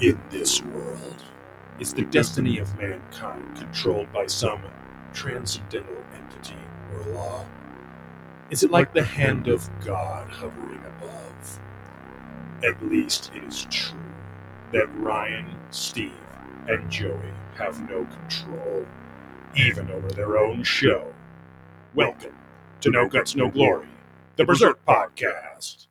in this world? Is the destiny of mankind controlled by some transcendental entity or law? Is it like the hand of God hovering above? At least it is true that Ryan, Steve, and Joey have no control, even over their own show. Welcome to No Guts, No Glory, the Berserk Podcast.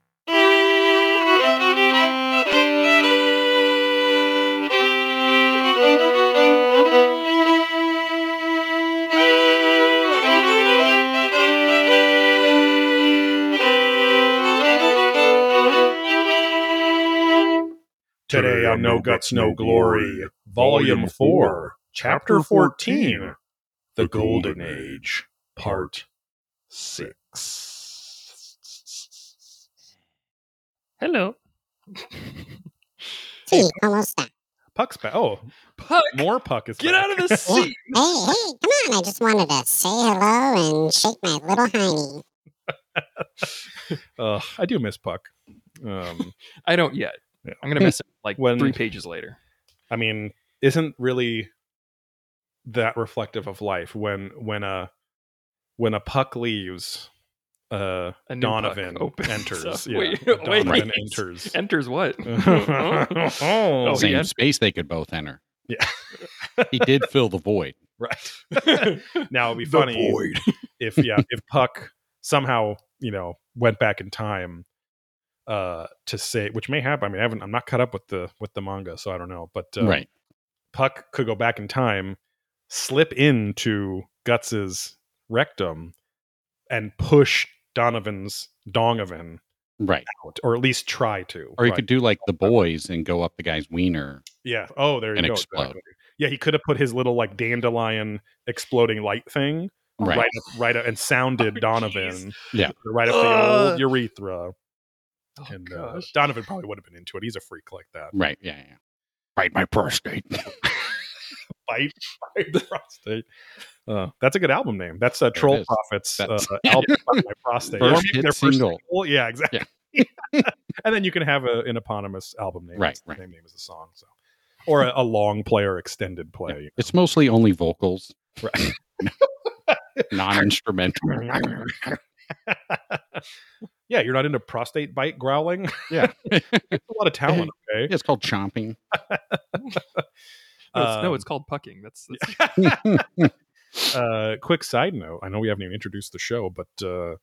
Today on No Guts, No Glory, Volume 4, Chapter 14 The Golden Age, Part 6. Hello. See, almost there. Puck's back. Oh, Puck, more Puck is get back. out of the seat. Hey, hey, come on. I just wanted to say hello and shake my little hiney. Ugh, I do miss Puck. Um, I don't yet. Yeah. I'm gonna miss it like When- three pages later. I mean, isn't really that reflective of life when when a when a puck leaves, uh, A new Donovan puck enters. up. Yeah, Wait, Donovan wait. enters. Enters what? oh, Oh, same yeah. space they could both enter. Yeah. he did fill the void. right. now it'd be funny if yeah if Puck somehow you know went back in time uh to say which may happen. I mean, I haven't. I'm not caught up with the with the manga, so I don't know. But uh, right. Puck could go back in time, slip into Guts's rectum, and push Donovan's Dongovan Right. out, or at least try to. Or he Right. could do like the boys and go up the guy's wiener. yeah. Oh, there you and go. explode. Exactly. Yeah, he could have put his little like dandelion exploding light thing Right. right, up, right up, and sounded Oh, Donovan. Yeah. right up the old urethra. Oh, and uh. Donovan probably would have been into it. He's a freak like that. Right. Yeah. Yeah. Right. My prostate. Bite, bite the prostate. Uh, that's a good album name. That's uh, Troll is. Prophets uh, That's- album. Bite My prostate. First hit their single. single. Yeah, exactly. and then you can have a, an eponymous album name. Right, the right. Same name as the song. So, or a, a long player extended play. you It's mostly only vocals. Right. non-instrumental. Yeah, you're not into prostate bite growling. Yeah. It's a lot of talent. Okay. It's called chomping. No, it's, no, Um, it's called pucking. That's, that's uh, quick side note: I know we haven't even introduced the show, but uh,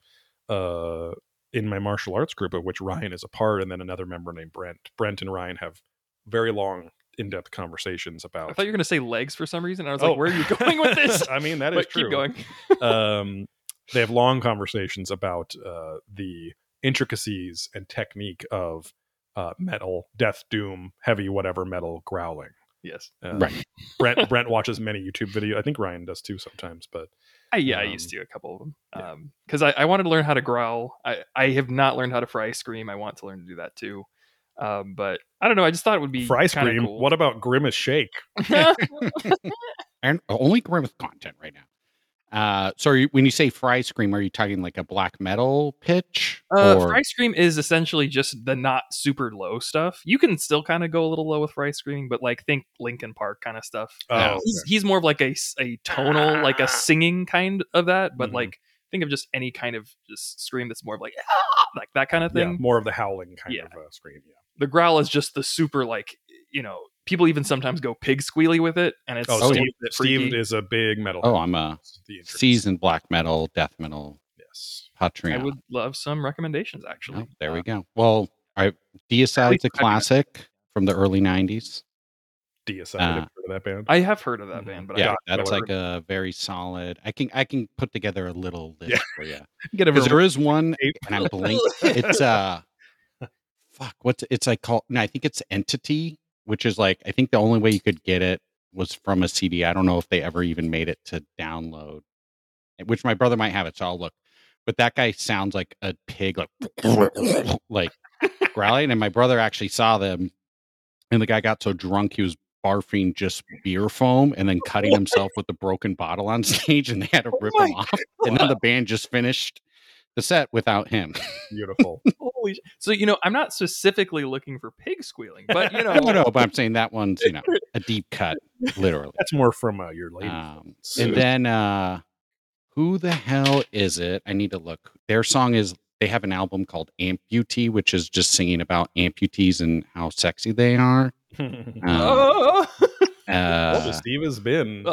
uh, in my martial arts group, of which Ryan is a part, and then another member named Brent, Brent and Ryan have very long, in-depth conversations about. I thought you were gonna say legs for some reason. I was Oh. like, where are you going with this? I mean, that is but true. keep going. um, they have long conversations about uh, the intricacies and technique of uh, metal, death, doom, heavy, whatever metal growling. Yes. Uh, Right. Brent Brent watches many YouTube videos. I think Ryan does too sometimes, but I, yeah, I Um, used to a couple of them. yeah. Um, because I, I wanted to learn how to growl. I, I have not learned how to fry scream. I want to learn to do that too. Um, but I don't know. I just thought it would be fry scream. Cool. What about grimace shake? and only grimace content right now. Uh, so are you, when you say fry scream, are you talking like a black metal pitch? Uh, or, fry scream is essentially just the not super low stuff. You can still kind of go a little low with fry screaming, but like think Linkin Park kind of stuff. Oh, He's, he's more of like a, a tonal, like a singing kind of that, but Mhm. like think of just any kind of just scream that's more of like "Ah," like that kind of yeah, thing. more of the howling kind Yeah. of uh, scream. Yeah. The growl is just the super like you know people even sometimes go pig squealy with it, and it's Oh, Steve, yeah. Steve is a big metal. oh, I'm a seasoned black metal, death metal Yes. Patreon. I would love some recommendations actually. Oh, there Uh, we go. Well, I, Deicide's a classic from the early 90s. DSI. Uh, have you heard of that band? I have heard of that band, but yeah, don't that's like a very solid. I can I can put together a little list Yeah. for you Get a because there is one, Ape. and I'm blank. It's uh, fuck, what's it's like called? No, I think it's Entity, which is like I think the only way you could get it was from a CD. I don't know if they ever even made it to download, eh, which my brother might have it, so I'll look. But that guy sounds like a pig, like like growling. And my brother actually saw them, and the guy got so drunk he was barfing just beer foam and then cutting himself with the broken bottle on stage, and they had to oh rip my him off. And then the band just finished the set without him. Beautiful. Holy! sh- So you know, I'm not specifically looking for pig squealing, but you know, no, no, but I'm saying that one's you know a deep cut, literally. That's more from uh, your lady. Um, and then uh, who the hell is it? I need to look. Their song is they have an album called Amputee, which is just singing about amputees and how sexy they are. Um, Oh! Well, uh, Steve has been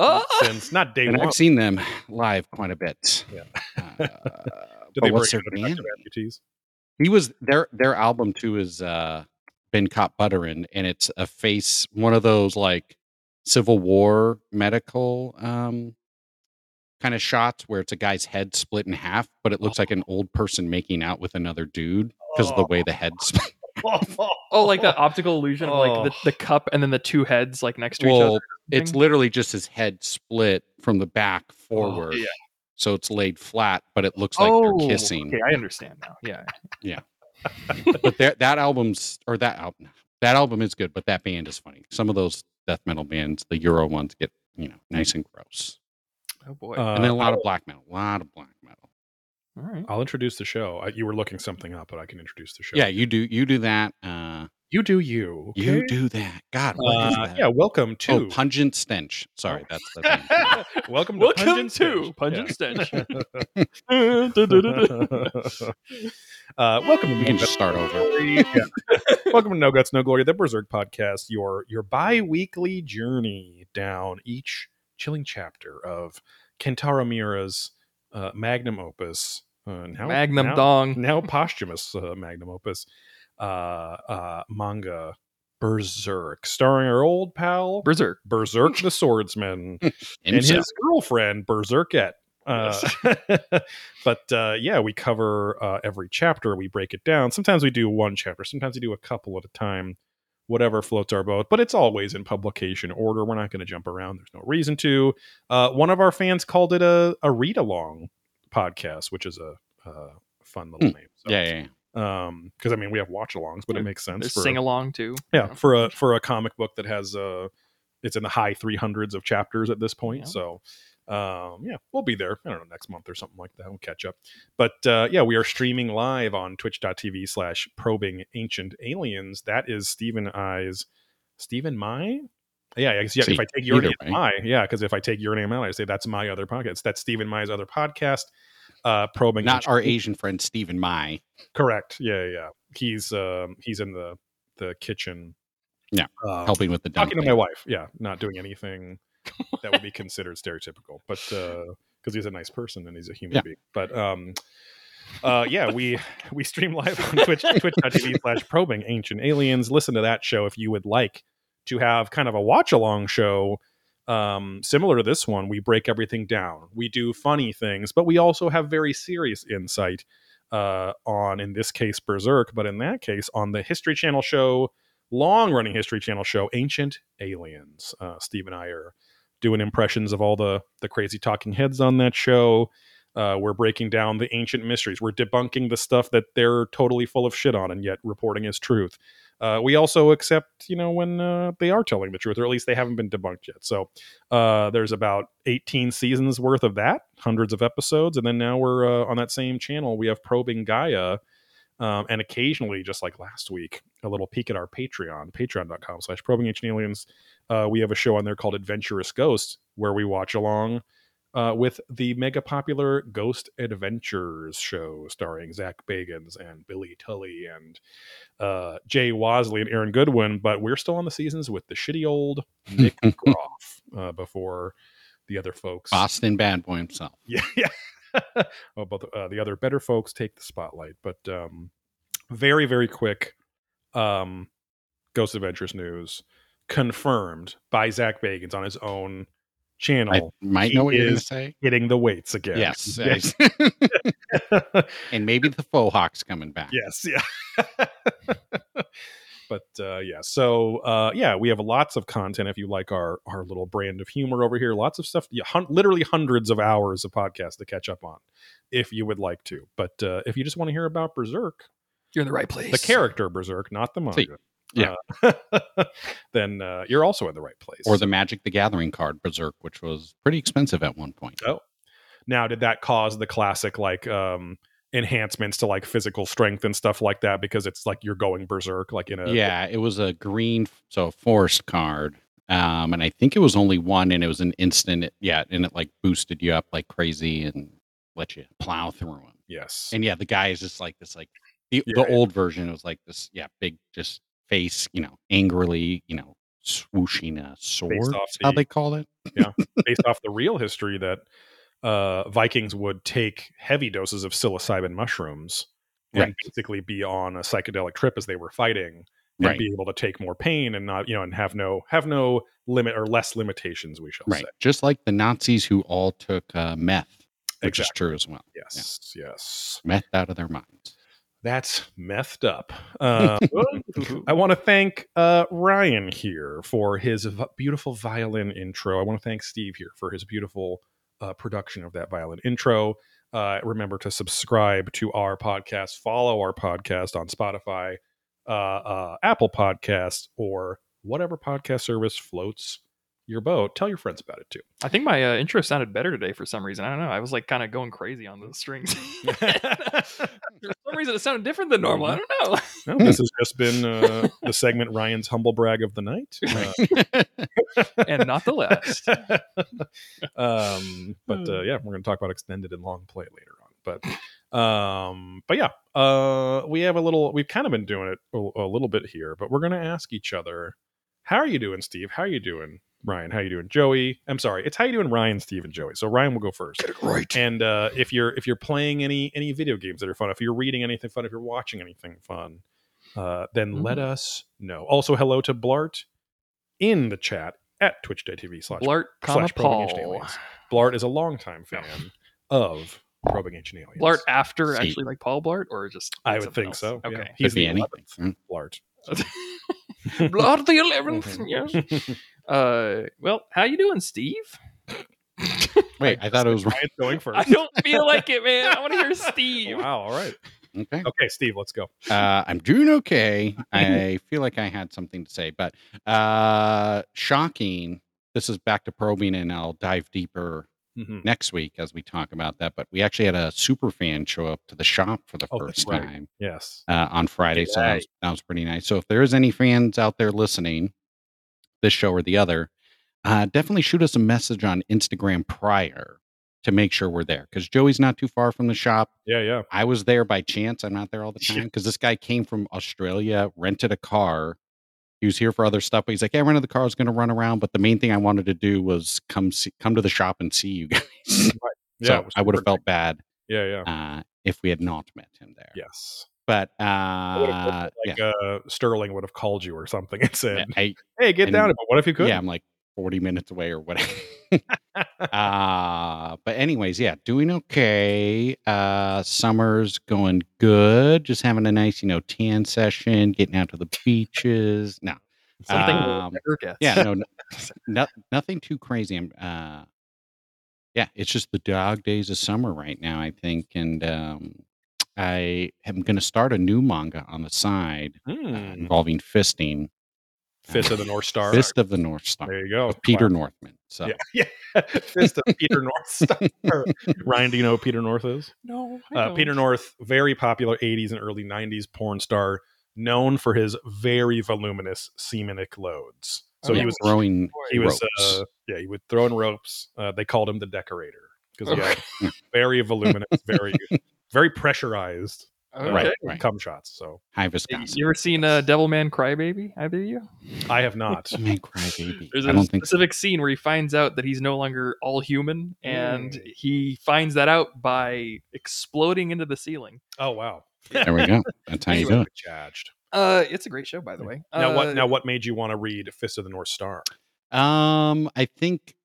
since not day and one. I've seen them live quite a bit. Yeah. Uh, Do but they what's break their band? amputees? He was their their album too is uh been caught buttering and it's a face one of those like Civil War medical um kind of shots where it's a guy's head split in half, but it looks like an old person making out with another dude because of the way the head split. oh, like that optical illusion of like the, Oh. the cup and then the two heads like next to each other. it's literally just his head split from the back forward. yeah. So it's laid flat, but it looks like oh, they're kissing. Okay, I understand now. Yeah. Yeah. but that that album's or that album that album is good, but that band is funny. Some of those death metal bands, the Euro ones, get you know nice and gross, Oh boy. Uh, and then a lot I'll, of black metal, a lot of black metal. All right. I'll introduce the show. I, you were looking something up, but I can introduce the show. Yeah, you do you do that. Uh, you do you. You do that. God, what is Uh, that? yeah, welcome Oh, to pungent stench. Sorry, that's the thing. welcome to Welcome Pungent to Stench. Pungent Yeah. Stench. uh, welcome to We can No just start Guts, over. Glory. Yeah. welcome to No Guts, No Glory, the Berserk podcast, your your bi-weekly journey down each chilling chapter of Kentaro Miura's uh, magnum opus. Uh, now, Magnum now, dong. now posthumous uh, magnum opus uh, uh, manga Berserk, starring our old pal Berserk. Berserk the Swordsman and Himself. his girlfriend Berserkette. Uh, but uh, yeah, we cover uh, every chapter. We break it down. Sometimes we do one chapter. Sometimes we do a couple at a time. Whatever floats our boat. But it's always in publication order. We're not going to jump around. There's no reason to. Uh, one of our fans called it a, a read along podcast, which is a, uh fun little name. So, yeah, yeah, yeah. Um, because I mean, we have watch alongs, but it makes sense. There's for sing along too. yeah for a for a comic book that has uh it's in the high 300s of chapters at this point Yeah. so um yeah we'll be there i don't know next month or something like that we'll catch up but uh yeah we are streaming live on twitch.tv slash probing ancient aliens that is stephen i's stephen my yeah, I guess, yeah. See, if I take your name, way. my yeah, because if I take your name out, I say that's my other podcast. That's Stephen Mai's other podcast. Uh, probing Not our Asian friend Stephen Mai. Correct. Yeah, yeah. He's um he's in the the kitchen. Yeah, um, helping with the talking to my wife. Yeah, not doing anything that would be considered stereotypical, but because he's a nice person and he's a human Yeah. being. But um, uh, yeah, we we stream live on Twitch twitch.tv slash probing ancient aliens. Listen to that show if you would like to have kind of a watch along show. Um, similar to this one, we break everything down. We do funny things, but we also have very serious insight uh, on, in this case, Berserk, but in that case, on the History Channel show, long running History Channel show, Ancient Aliens. Uh, Steve and I are doing impressions of all the the crazy talking heads on that show. Uh, we're breaking down the ancient mysteries. We're debunking the stuff that they're totally full of shit on and yet reporting as truth. Uh, we also accept, you know, when uh, they are telling the truth, or at least they haven't been debunked yet. So uh, there's about 18 seasons worth of that, hundreds of episodes, and then now we're uh, on that same channel. We have Probing Gaia, um, and occasionally, just like last week, a little peek at our Patreon, patreon.com slash probing ancient aliens. Uh, we have a show on there called Adventurous Ghost, where we watch along uh, with the mega popular Ghost Adventures show starring Zach Bagans and Billy Tolley and uh, Jay Wasley and Aaron Goodwin. But we're still on the seasons with the shitty old Nick Groff uh, before the other folks. Boston bad boy himself. Yeah, yeah. oh, but uh, the other better folks take the spotlight. But um, very, very quick. Um, Ghost Adventures news confirmed by Zach Bagans on his own I channel, might know what you're going to is say. hitting the weights again. Yes. yes, and maybe the faux hawk's coming back. yes, yeah. but uh, yeah, so uh, yeah, we have lots of content. If you like our our little brand of humor over here, lots of stuff. Yeah, hun- literally hundreds of hours of podcast to catch up on, if you would like to. But uh, if you just want to hear about Berserk, You're in the right place. the character Berserk, not the manga. See, yeah. Uh, then uh, you're also in the right place. Or the Magic the Gathering card, Berserk, which was pretty expensive at one point. Oh. Now, did that cause the classic like um, enhancements to like physical strength and stuff like that because it's like you're going berserk like in a yeah, it was a green, so forest card. Um, and I think it was only one, and it was an instant. It, Yeah, and it like boosted you up like crazy and let you plow through them. yes And yeah, the guy is just like this, like the, Yeah, the old version was like this, yeah, big, just face, you know, angrily, you know, swooshing a sword. is how they call it. Yeah, based off the real history that uh, Vikings would take heavy doses of psilocybin mushrooms and Right. basically be on a psychedelic trip as they were fighting and Right. be able to take more pain and not you know and have no have no limit or less limitations we shall Right. say Just like the Nazis who all took uh, meth, which is true as well. yes yes Meth out of their minds. That's methed up uh, I want to thank uh, Ryan here for his v- beautiful violin intro. I want to thank Steve here for his beautiful uh, production of that violin intro. Uh, remember to subscribe to our podcast, follow our podcast on Spotify, uh, uh, Apple Podcasts, or whatever podcast service floats your boat. Tell your friends about it too. I think my uh, intro sounded better today for some reason. I don't know. I was like kind of going crazy on the strings. for some reason, it sounded different than normal. I don't know. No, this has just been uh, the segment Ryan's humble brag of the night. Uh, and not the last. um, but uh, yeah, we're going to talk about extended and long play later on. But um, but yeah, uh, we have a little. We've kind of been doing it a, a little bit here, but we're going to ask each other, "How are you doing, Steve? How are you doing, Ryan? How you doing, Joey? I'm sorry, it's how you doing, Ryan, Steve, and Joey. So Ryan will go first. Get it right. And uh, if you're if you're playing any any video games that are fun, if you're reading anything fun, if you're watching anything fun, uh, then let us know. Also, hello to Blart in the chat at twitch.tv slash Blart, slash probing ancient Paul. aliens. Blart is a longtime fan of probing ancient aliens. Blart after See. actually like Paul Blart, or just I would think else? so. yeah. Okay. He's Could be the anything. 11th Blart. Blart the eleventh. Mhm. Yes. Uh, well, how you doing, Steve? Wait, I thought it was Ryan's going first. I don't feel like it, man. I want to hear Steve. wow. All right. okay. Okay, Steve, let's go. Uh, I'm doing okay. I feel like I had something to say, but uh, shocking. This is back to probing, and I'll dive deeper Mhm. next week as we talk about that. But we actually had a super fan show up to the shop for the Oh, first right. time Yes. uh, on Friday, so that was, that was pretty nice. So if there is any fans out there listening, this show or the other, uh, definitely shoot us a message on Instagram prior to make sure we're there because Joey's not too far from the shop. Yeah. Yeah. I was there by chance. I'm not there all the time because this guy came from Australia, rented a car. He was here for other stuff, but he's like, "Yeah, I rented the car. I was going to run around, but the main thing I wanted to do was come see, come to the shop and see you guys." Yeah. so I would have felt bad Yeah. Yeah. uh, if we had not met him there. Yes. But I would have uh, like uh, Sterling would have called you or something and said, I, "Hey, get and- down." But what if you could? yeah, I'm like 40 minutes away or whatever. uh but anyways yeah doing okay uh summer's going good just having a nice you know tan session getting out to the beaches no Something Um, yeah no, no, no nothing too crazy i'm uh yeah it's just the dog days of summer right now i think and um i am going to start a new manga on the side uh, Hmm. involving fisting Fist of the North Star. fist of the north star There you go. peter Classic. northman so Yeah. yeah. Fist of Peter North Star. Ryan, do you know who Peter North is? No, Uh. Peter North, very popular 80s and early 90s porn star, known for his very voluminous semenic loads. So Oh, he yeah. was throwing he was ropes. uh, yeah he would throw in ropes. Uh, they called him the decorator because he Okay. had very voluminous, very very pressurized Okay. right right cum shots. So high You- viscosity You ever seen a uh, Devilman Crybaby? Either of you? I have not. Man, cry baby. There's I a don't think so. specific scene where he finds out that he's no longer all human, and Mm. he finds that out by exploding into the ceiling. Oh wow. There we go. That's how you do it. Charged. Uh, it's a great show, by the way. Now Uh, what? Now what made you want to read Fist of the North Star? Um, I think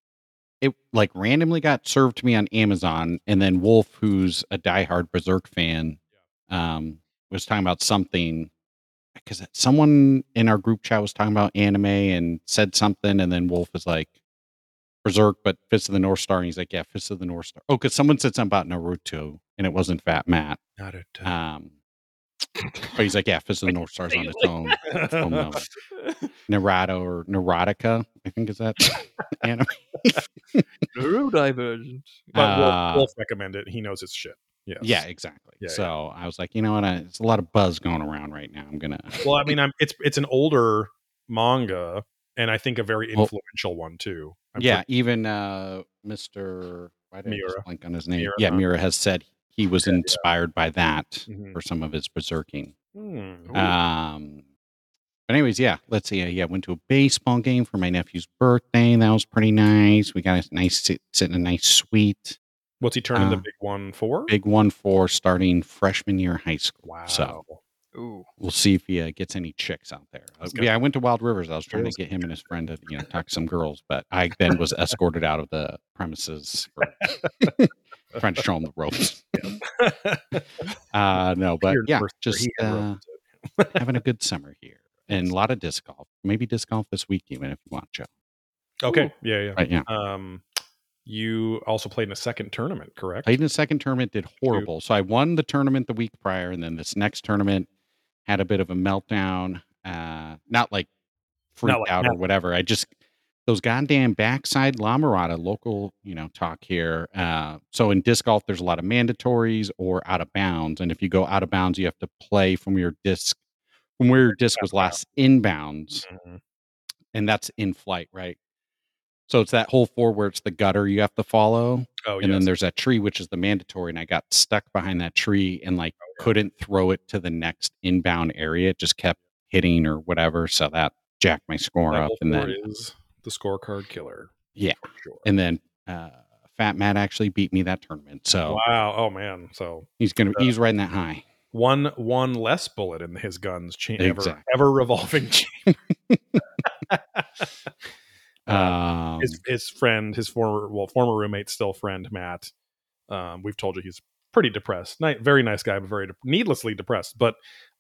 it like randomly got served to me on Amazon, and then Wolf, who's a diehard Berserk fan, um, was talking about something because someone in our group chat was talking about anime and said something, and then Wolf was like Berserk, but Fist of the North Star, and he's like, yeah, Fist of the North Star. Oh, because someone said something about Naruto, and it wasn't Fat Matt. It. Um, but he's like, yeah, Fist of the North Star's on its own. Oh no, Naruto or Neurotica, I think is that anime. Neurodivergent. But Wolf, Uh, Wolf recommend it. He knows his shit. Yes. Yeah, exactly. Yeah, so I was like, you know what? I, it's a lot of buzz going around right now. I'm gonna. Well, I mean, I'm it's it's an older manga, and I think a very Well- influential one too. I'm yeah, pretty- even uh, Mr. Why did I Miura. just blank on his name? Miura, yeah, huh? Miura has said he was Yeah, yeah. inspired by that Mhm. for some of his berserking. Hmm. Um, but anyways, yeah, let's see. Uh, yeah, went to a baseball game for my nephew's birthday. That was pretty nice. We got a nice sit, sit in a nice suite, What's he turning the Uh, big one for? big one for starting freshman year high school. Wow. So Ooh. we'll see if he uh, gets any chicks out there. Uh, yeah, I went to Wild Rivers. I was trying to get him and his friend to you know talk to some girls, but I then was escorted out of the premises for trying to show him the ropes. Uh, no, but You're yeah, just uh, having a good summer here and a lot of disc golf. Maybe disc golf this week, even if you want, Joe. okay. Ooh. Yeah, yeah. Right? Yeah. Um, you also played in a second tournament, correct? Played in a second tournament, did horrible. So I won the tournament the week prior, and then this next tournament had a bit of a meltdown. Uh, not like freaked like out or whatever. I just those goddamn backside La Mirada, local, you know, talk here. Uh, so in disc golf, there's a lot of mandatories or out of bounds, and if you go out of bounds, you have to play from your disc from where your disc was last inbounds, Mhm. and that's in flight, right? So it's that whole four where it's the gutter you have to follow Oh, and yes. then there's that tree which is the mandatory and i got stuck behind that tree and like Oh, yeah. couldn't throw it to the next inbound area it just kept hitting or whatever so that jacked my score up and then is the scorecard killer. Yeah. sure. and then uh fat matt actually beat me that tournament so wow. Oh man. So he's gonna Uh, he's riding that high one one less bullet in his guns. Cha- ever Exactly. ever revolving. chamber. um his his friend, his former well former roommate, still friend Matt. Um, we've told you he's pretty depressed. Ni- very nice guy, but very de- needlessly depressed. But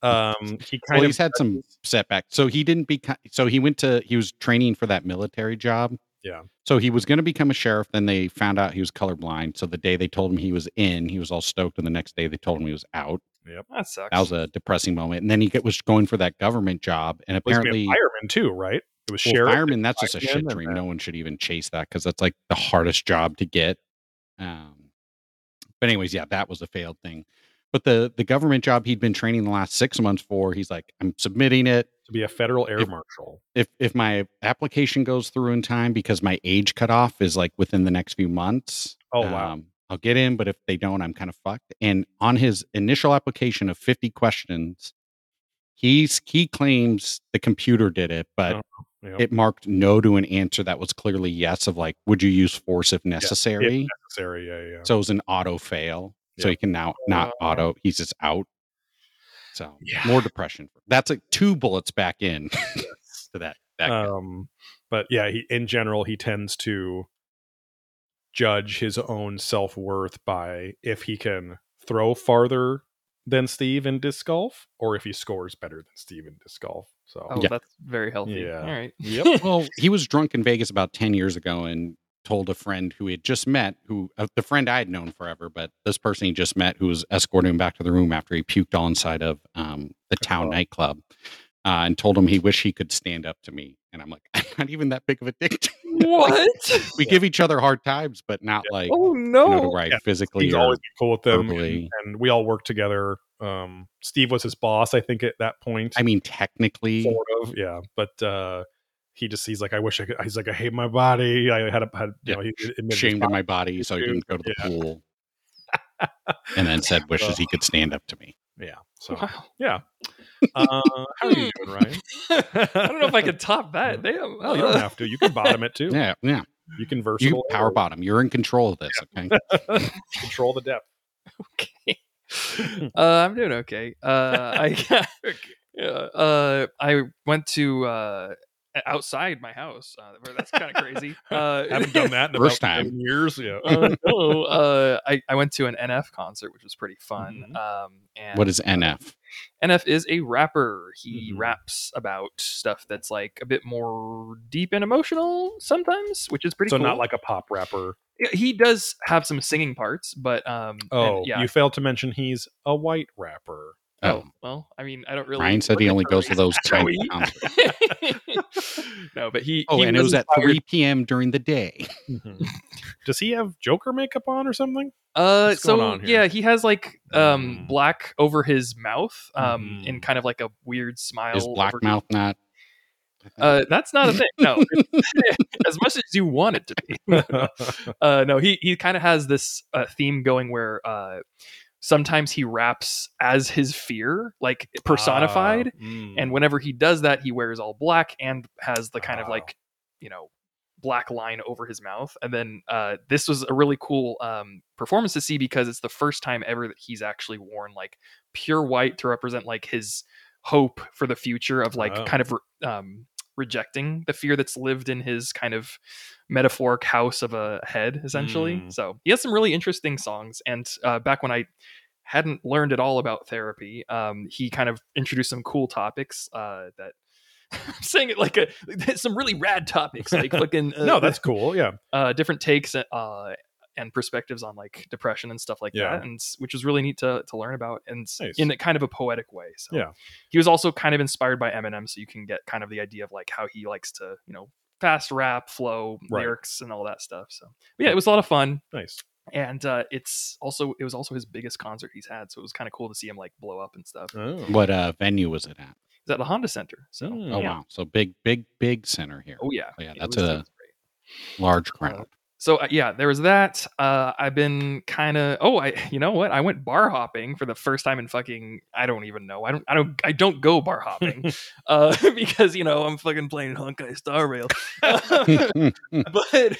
um, he kind well of he's had some setbacks so he didn't become so he went to he was training for that military job Yeah. so he was going to become a sheriff then they found out he was colorblind so the day they told him he was in he was all stoked and the next day they told him he was out Yep. That sucks. That was a depressing moment. And then he was going for that government job, and apparently, a fireman too, right? It was well, sheriff. fireman. That's just a shit dream. then- No one should even chase that because that's like the hardest job to get. Um, but anyways, yeah, that was a failed thing. But the the government job he'd been training the last six months for, he's like, I'm submitting it. to be a federal air If- marshal. If if my application goes through in time because my age cutoff is like within the next few months. Oh, wow. um, I'll get in, but if they don't, I'm kind of fucked. And on his initial application of 50 questions, he's he claims the computer did it, but Oh, Yep. it marked no to an answer that was clearly yes of like, would you use force if necessary? necessary. Yeah, yeah. So it was an auto fail. So he can now not Wow. auto. He's just out. So Yeah. more depression. That's like two bullets back in to that. that um but yeah he in general he tends to judge his own self-worth by if he can throw farther than steve in disc golf or if he scores better than steve in disc golf so Oh, Yeah. that's very healthy. Yeah. All right. yep well, he was drunk in Vegas about 10 years ago and told a friend who he had just met, who uh, the friend I had known forever, but this person he just met who was escorting him back to the room after he puked all inside of um, the town Oh. nightclub uh, and told him he wished he could stand up to me. And I'm like, I'm not even that big of a dick. to you." what? we give each other hard times, but not like, oh you no. know, to where I Yeah, physically he's always been cool with them and, and we all work together um steve was his boss i think at that point I mean, technically, sort of yeah but uh he just he's like i wish i could he's like i hate my body i had a had you Yeah, know he admitted his shamed in my body, so he too. didn't go to the Yeah. pool. and then said wishes he could stand up to me. yeah so Wow. yeah uh how are you doing ryan I don't know if I could top that. Damn. Well, you don't have to. You can bottom it too. Yeah, yeah. You can You versatile power bottom. You're in control of this. Okay. control the depth. okay. Uh, I'm doing okay. Uh, I yeah, uh, I went to uh, outside my house. Uh, that's kind of crazy. Uh, Haven't done that in First about time. 10 years. Yeah. uh, no, uh, I, I went to an NF concert, which was pretty fun. Mhm. Um, and What is NF? NF is a rapper. He Mhm. raps about stuff that's like a bit more deep and emotional sometimes, which is pretty so cool. not like a pop rapper. He does have some singing parts, but um, and Oh, yeah. you failed to mention he's a white rapper. Oh, Oh, well, I mean, I don't really. Ryan said he only goes to those Joey. kinds of concerts. no, but he. Oh, he and it was at inspired- 3 p.m. during the day. Mhm. Does he have Joker makeup on or something? Uh, What's going so on here? yeah, he has like um Mm. black over his mouth, um, Mhm. in kind of like a weird smile. Is black over- mouth not? Uh, that's not a thing. No, as much as you want it to be. uh, no, he he kind of has this uh, theme going where uh, sometimes he raps as his fear, like personified, Ah, mm. and whenever he does that, he wears all black and has the kind of like you know black line over his mouth. And then uh, this was a really cool um, performance to see because it's the first time ever that he's actually worn like pure white to represent like his hope for the future of like Oh. kind of um, rejecting the fear that's lived in his kind of metaphoric house of a head essentially Mm. so he has some really interesting songs and uh, back when i hadn't learned at all about therapy um, he kind of introduced some cool topics uh, that I'm saying it like a some really rad topics like fucking uh, no, that's cool. Yeah. uh, different takes uh, and perspectives on like depression and stuff like Yeah. that, and which was really neat to to learn about, and Nice. in a kind of a poetic way. So Yeah. he was also kind of inspired by Eminem, so you can get kind of the idea of like how he likes to you know fast rap, flow, Right. lyrics, and all that stuff. So but yeah, it was a lot of fun, Nice. and uh, it's also it was also his biggest concert he's had, so it was kind of cool to see him like blow up and stuff. Oh. What uh, venue was it at? He's at the Honda Center, so Mm. Oh yeah. wow, so big, big, big center here. oh yeah, Oh, yeah, that's was- a- was. Large crowd. So uh, yeah there was that uh i've been kind of oh i you know what? I went bar hopping for the first time in fucking i don't even know. I don't i don't i don't go bar hopping uh because you know i'm fucking playing honkai star rail. But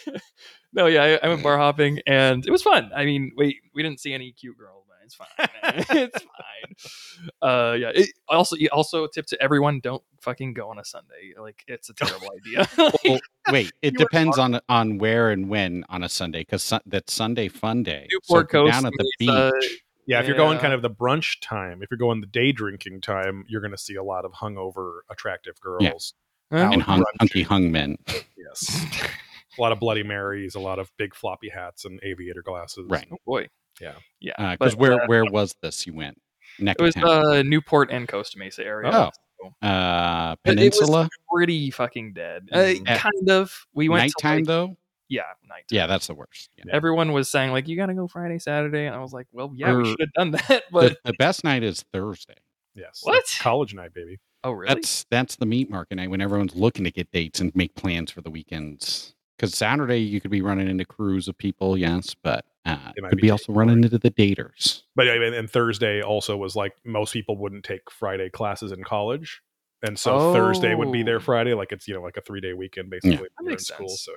no yeah I, I went bar hopping and it was fun. I mean we we didn't see any cute girls it's fine it's fine uh yeah it, also you also tip to everyone don't fucking go on a sunday like it's a terrible idea well, wait, it depends on on where and when on a Sunday because su- that's Sunday Fun Day. Newport if you're Coast down at the Mesa, beach. Yeah, if you're going kind of the brunch time, if you're going the day drinking time, you're going to see a lot of hungover, attractive girls. Huh? out and hung, brunching. hunky hung men. Yes, a lot of Bloody Marys, a lot of big floppy hats and aviator glasses. Right. Oh boy. Yeah. Yeah. Because but, where uh, where was this? You went neck it was of town. uh, Newport and Costa Mesa area. Oh. so uh, it was Peninsula pretty fucking dead. Uh, Mm. Kind of. We went to, nighttime like- though. Yeah, night. Yeah, that's the worst. Yeah. Everyone was saying like, "You got to go Friday, Saturday," and I was like, "Well, yeah, we should have done that." But the best night is Thursday. Yes. What? College night, baby. oh, really? That's that's the meat market night when everyone's looking to get dates and make plans for the weekends. Because Saturday you could be running into crews of people, yes, but uh, They might could be be also running into the daters. But yeah, and, and Thursday also was like most people wouldn't take Friday classes in college. And so Thursday would be their Oh. Friday, like it's you know like a three day weekend basically. when you're in makes school. sense. So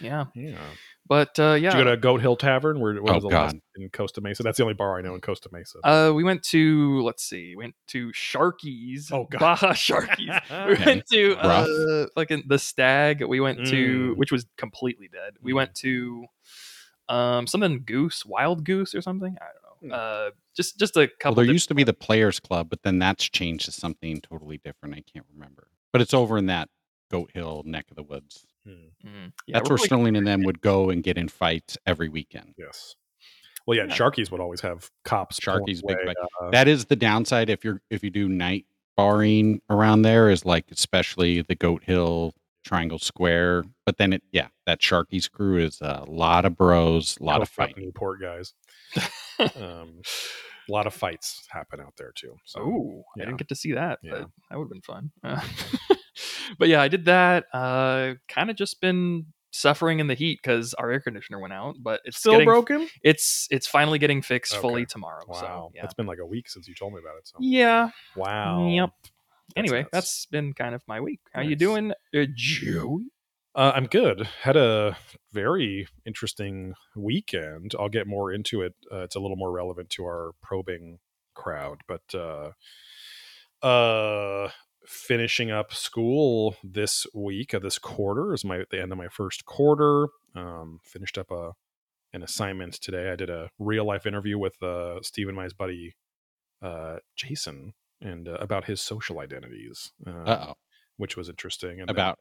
yeah, yeah. yeah. But uh, yeah, Did you go to Goat Hill Tavern? Where what Oh, was the last God. in Costa Mesa? That's the only bar I know in Costa Mesa. uh, we went to let's see, went to Sharkies. Oh, God. Baja Sharkies. we Okay. went to uh, like in the Stag. We went to Mm. which was completely dead. We Mm. went to um something Goose, Wild Goose or something. I don't know. Hmm. Uh, just just a Well, couple. there used to be the Players Club, but then that's changed to something totally different. I can't remember, but it's over in that Goat Hill neck of the woods. Hmm, Mhm. Yeah, that's where like- Sterling and them would go and get in fights every weekend. yes. Well, yeah, Yeah. Sharkies would always have cops. Sharkies, big away, uh, That is the downside if you're if you do night barring around there is like especially the Goat Hill Triangle Square. But then it yeah, that Sharkies crew is a lot of bros, a lot no of fighting. Newport guys. um, a lot of fights happen out there too. So Oh, I didn't get to see that, Yeah. but that would have been fun. Uh, but yeah, I did that. Uh, kind of just been suffering in the heat because our air conditioner went out, but it's still getting, broken. It's it's finally getting fixed fully tomorrow. Wow, So yeah, it's been like a week since you told me about it. So yeah. wow. Yep. Anyway, nuts. that's been kind of my week. How you doing, uh, Joey? Uh, I'm good. Had a very interesting weekend. I'll get more into it. Uh, it's a little more relevant to our probing crowd, but uh, uh, finishing up school this week of this quarter is my the end of my first quarter. Um, finished up a an assignment today. I did a real life interview with uh, Stephen my buddy uh, Jason and uh, about his social identities, uh, Uh which was interesting. And then- About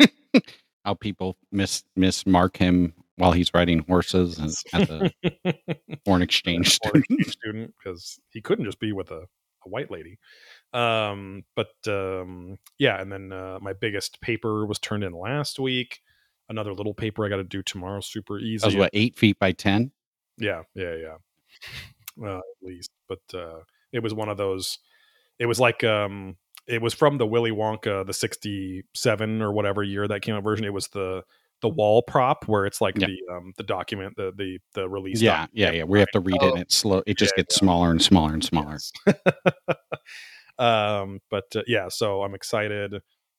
how people miss mismark him while he's riding horses and at the foreign exchange student. because he couldn't just be with a, a white lady. Um, but um, yeah, and then uh, my biggest paper was turned in last week. another little paper I got to do tomorrow. Super easy. That was what eight feet by ten. Yeah, yeah, yeah. Well, at least, but uh, it was one of those. It was like um, it was from the Willy Wonka, the '67 or whatever year that came out version. It was the the wall prop where it's like Yeah. the um the document, the the the release. Yeah, yeah, yeah. We have to read it, Oh. and it's slow. It just Yeah, gets smaller and smaller and smaller. um, but uh, yeah, so I'm excited.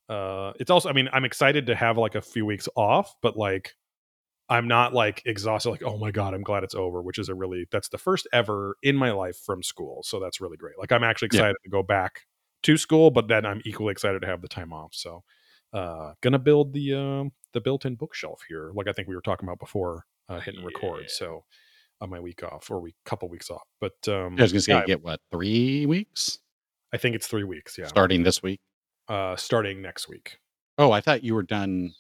Uh, it's also, I mean, I'm excited to have like a few weeks off, but like, I'm not like exhausted, like, oh my God, I'm glad it's over, which is a really, that's the first ever in my life from school. So that's really great. Like, I'm actually Yeah. excited to go back to school, but then I'm equally excited to have the time off. So, uh, gonna build the, um, the built in bookshelf here, like I think we were talking about before, uh, hitting record. Yeah. So, on my week off or week, couple weeks off, but, um, I was gonna say, yeah, get what three weeks I think it's three weeks. Yeah. starting this week. uh, starting next week. Oh, I thought you were done.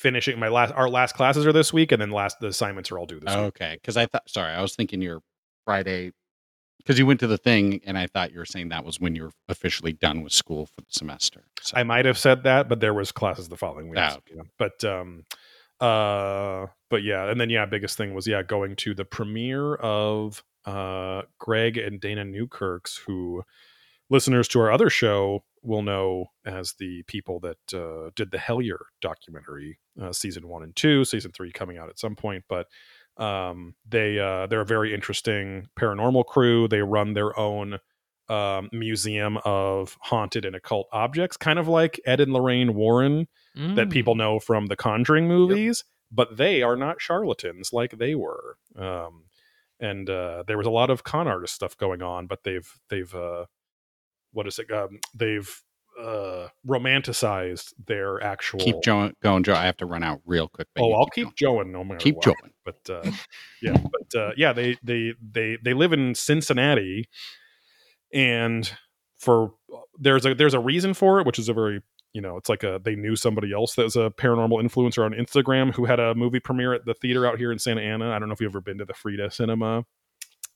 Finishing my last, our last classes are this week, and then last the assignments are all due this week. okay, because I thought. Sorry, I was thinking your Friday because you went to the thing, and I thought you were saying that was when you were officially done with school for the semester. So, I might have said that, but there was classes the following week. Ah, okay. Yeah. But um, uh, but yeah, and then yeah, biggest thing was yeah, going to the premiere of uh Greg and Dana Newkirk's, who listeners to our other show will know as the people that uh, did the Hellier documentary, uh, season one and two, season three coming out at some point. But um, they uh, they're a very interesting paranormal crew. They run their own um, museum of haunted and occult objects, kind of like Ed and Lorraine Warren that Mm. people know from the Conjuring movies. But they are not charlatans like they were. Um, and uh, there was a lot of con artist stuff going on, but they've they've uh, what is it? Um, they've uh, romanticized their actual. keep jo- going, Joe. I have to run out real quick. Oh, I'll keep going. Joeing no matter keep what. going. But uh, yeah, but uh, yeah, they they they they live in Cincinnati, and for there's a there's a reason for it, which is a very you know it's like a they knew somebody else that was a paranormal influencer on Instagram who had a movie premiere at the theater out here in Santa Ana. I don't know if you've ever been to the Frida Cinema.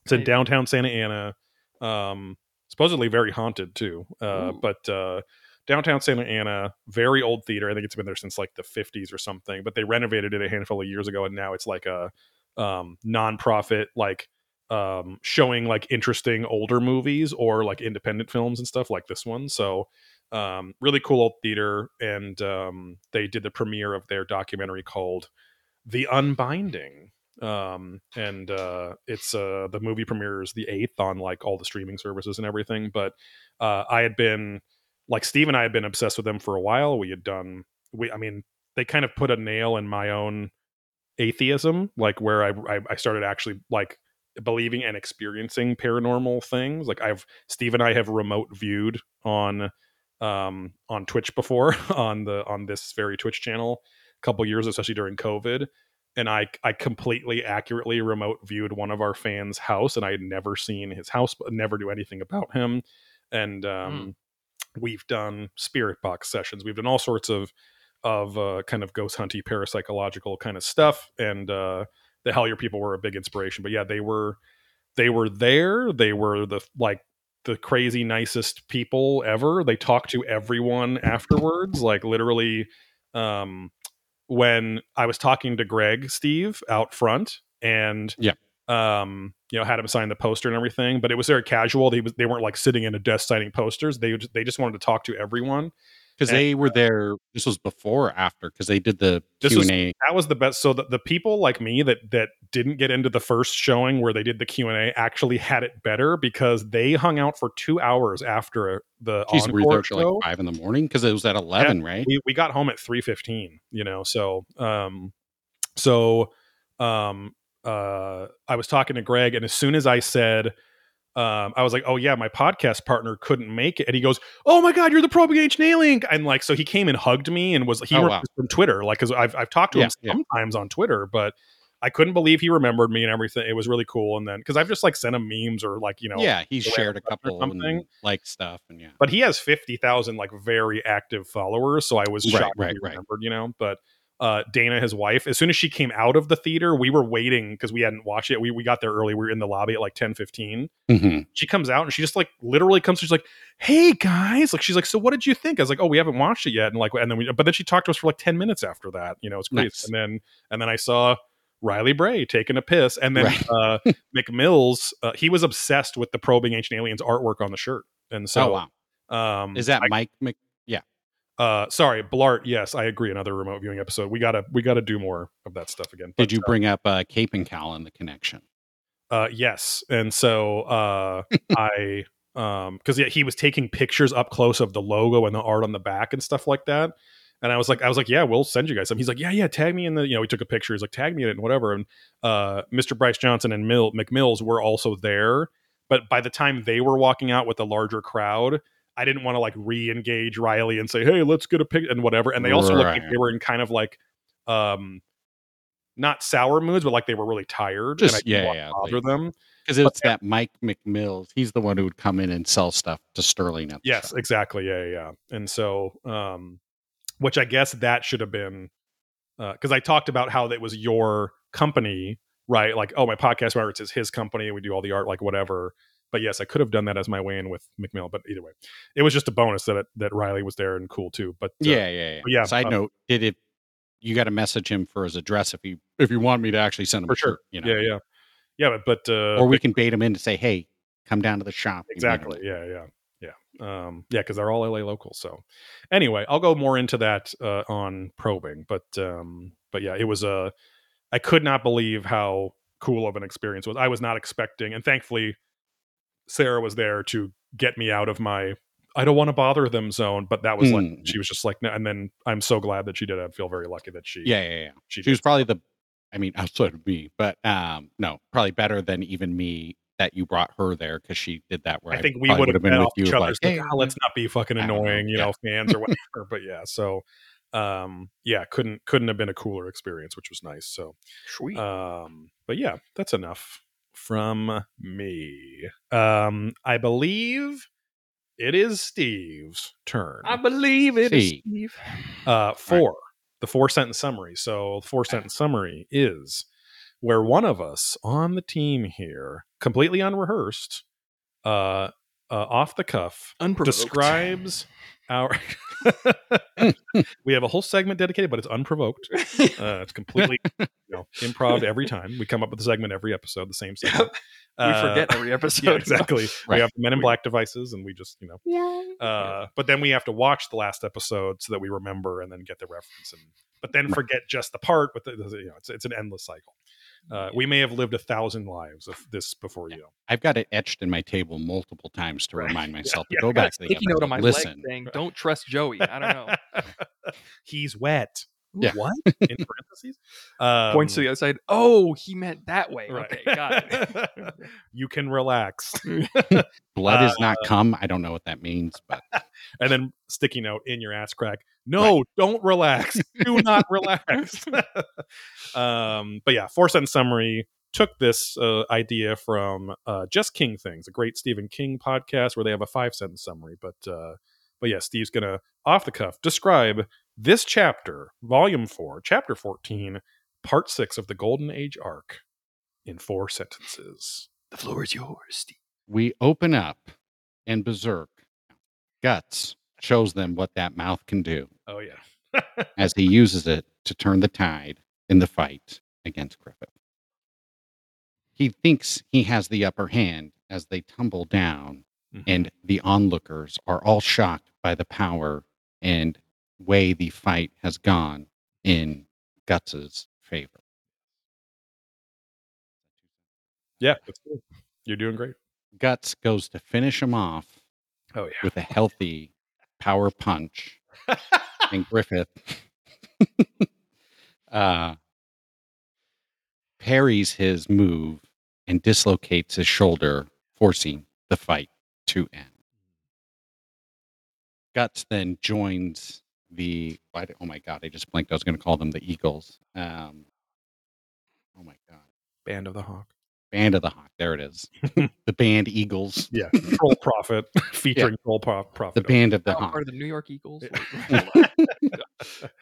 It's in downtown Santa Ana. Um, supposedly very haunted too. Uh, but uh, downtown Santa Ana, very old theater. I think it's been there since like the 50s or something. But they renovated it a handful of years ago, and now it's like a um, nonprofit, like um, showing like interesting older movies or like independent films and stuff like this one. So um, really cool old theater, and um, they did the premiere of their documentary called "The Unbinding." Um and uh it's uh the movie premieres the 8th on like all the streaming services and everything but uh i had been like steve and i had been obsessed with them for a while. We had done we i mean they kind of put a nail in my own atheism like where i i, I started actually like believing and experiencing paranormal things. Like i've steve and i have remote viewed on um on twitch before on the on this very twitch channel a couple years especially during covid and I I completely accurately remote viewed one of our fans' house, and I had never seen his house, but never knew anything about him. And um, we've done spirit box sessions. We've done all sorts of of uh, kind of ghost hunty, parapsychological kind of stuff. And uh, the Hellier people were a big inspiration. But yeah, they were they were there. They were the like the crazy nicest people ever. They talked to everyone afterwards, like literally. Um, when I was talking to Greg Steve out front and Yeah. um you know had him sign the poster and everything but it was very casual. They was they weren't like sitting in a desk signing posters. They just, they just wanted to talk to everyone because they were there. This was before or after because they did the This Q and A. that was the best so the, the people like me that that didn't get into the first showing where they did the q&a actually had it better because they hung out for two hours after the Jeez, were encore there show. like five in the morning? Because it was at eleven, right? we, we got home at 3.15 you know so um so um uh i was talking to greg and as soon as i said um, I was like, "Oh yeah, my podcast partner couldn't make it," and he goes, "Oh my god, you're the probing ancient alien!" And like, so he came and hugged me and was he Oh, wow. from Twitter, like, because I've I've talked to him Yeah, yeah. sometimes on Twitter, but I couldn't believe he remembered me and everything. It was really cool. And then because I've just like sent him memes or like you know, yeah, he shared a couple something. like stuff, and yeah, but he has 50,000 like very active followers. So I was Right, shocked right. remembered, you know, but uh, Dana, his wife, as soon as she came out of the theater, we were waiting because we hadn't watched it. We, we got there early. We were in the lobby at like 10 15. Mhm. She comes out and she just like literally comes. She's like, "Hey guys!" Like she's like, "So what did you think?" I was like, "Oh, we haven't watched it yet." And like, and then we, but then she talked to us for like 10 minutes after that. You know, it's great. Nice. And then and then I saw Riley Bray taking a piss, and then Right. uh, McMills, uh, he was obsessed with the probing ancient aliens artwork on the shirt, and so oh wow. um, Is that I- Mike Mc uh sorry blart yes i agree another remote viewing episode we gotta we gotta do more of that stuff again Did But, you uh, bring up uh, Cape and Cal in the connection? uh yes and so uh i um because yeah he was taking pictures up close of the logo and the art on the back and stuff like that and i was like i was like yeah we'll send you guys some he's like yeah yeah tag me in the you know he took a picture he's like tag me in it and whatever and uh mr bryce johnson and Mill, mcmills were also there but by the time they were walking out with the larger crowd i didn't want to like re-engage riley and say hey let's get a pic and whatever and they also looked like they were in kind of like um not sour moods but like they were really tired Just- and I yeah, yeah, bother like- them Because it's that Mike McMills. He's the one who would come in and sell stuff to Sterling. At Yes, shop. exactly. Yeah, yeah. And so, um, which I guess that should have been because I talked about how it was your company, right? Like, oh, my podcast where it's his company, we do all the art, like whatever. But yes, I could have done that as my way in with McMillan. But either way, it was just a bonus that it, that Riley was there and cool too. But uh, yeah, yeah, yeah. but yeah, Side uh, note: Did it? You got to message him for his address if you if you want me to actually send him for a sure. shirt, You know, Yeah, yeah, yeah. But but uh, or we but- can bait him in to say, "Hey, come down to the shop." You meet him exactly yeah yeah yeah um yeah because they're all la locals so anyway i'll go more into that uh on probing but um but yeah it was a i could not believe how cool of an experience was i was not expecting and thankfully sarah was there to get me out of my i don't want to bother them zone but that was like Mm. she was just like no and then i'm so glad that she did i feel very lucky that she Yeah, yeah, yeah. she, She was probably the, I mean, outside of me, but um, no, probably better than even me that you brought her there because she did that. Where I think we would have been off each of other's like, "Hey, "Ah, let's not be fucking I don't know, annoying, you yeah. know, fans or whatever. but yeah, so um yeah, couldn't couldn't have been a cooler experience, which was nice. So Sweet. um but yeah, that's enough from me. Um I believe it is Steve's turn. I believe it is See. Steve. Uh, four, the four sentence summary. So, four sentence summary is where one of us on the team here, completely unrehearsed, uh, uh, off the cuff, Unprovoked. describes our. we have a whole segment dedicated, but it's unprovoked. Uh, it's completely you know, improv every time. We come up with a segment every episode, the same segment. we Uh, forget every episode. Yeah, exactly. Right. We have Men in Black devices, and we just you know uh, but then we have to watch the last episode so that we remember and then get the reference and but then forget just the part but the, the- you know it's, it's an endless cycle uh, we may have lived a thousand lives of this before you I've got it etched in my table multiple times to Right. remind myself yeah, to I go got back to the Sticky note on my episode. leg Listen, saying, "Don't trust Joey." I don't know. he's wet Yeah. what in parentheses um, Points to the other side. Oh, he meant that way. right. Okay, got it. you can relax blood is Uh, not come I don't know what that means, but and then sticky note in your ass crack no don't relax do not relax um but yeah four sentence summary took this uh, idea from uh just king things a great stephen king podcast where they have a five sentence summary but uh but yeah steve's gonna off the cuff describe this chapter volume four chapter 14 part six of the golden age arc in four sentences The floor is yours, Steve. we open up and berserk guts shows them what that mouth can do oh yeah as he uses it to turn the tide in the fight against griffith he thinks he has the upper hand as they tumble down Mhm. and the onlookers are all shocked by the power and way the fight has gone in guts's favor. Yeah. You're doing great. Guts goes to finish him off oh yeah. with a healthy power punch and Griffith uh, parries his move and dislocates his shoulder, forcing the fight to end. Guts then joins the. why Oh my god! I just blinked. I was going to call them the Eagles. Um, oh my god! band of the hawk Band of the Hawk. There it is. the band Eagles. Yeah, Troll Profit featuring Troll Pro- Profit. The band of the Now Hawk. part of the New York Eagles. Yeah.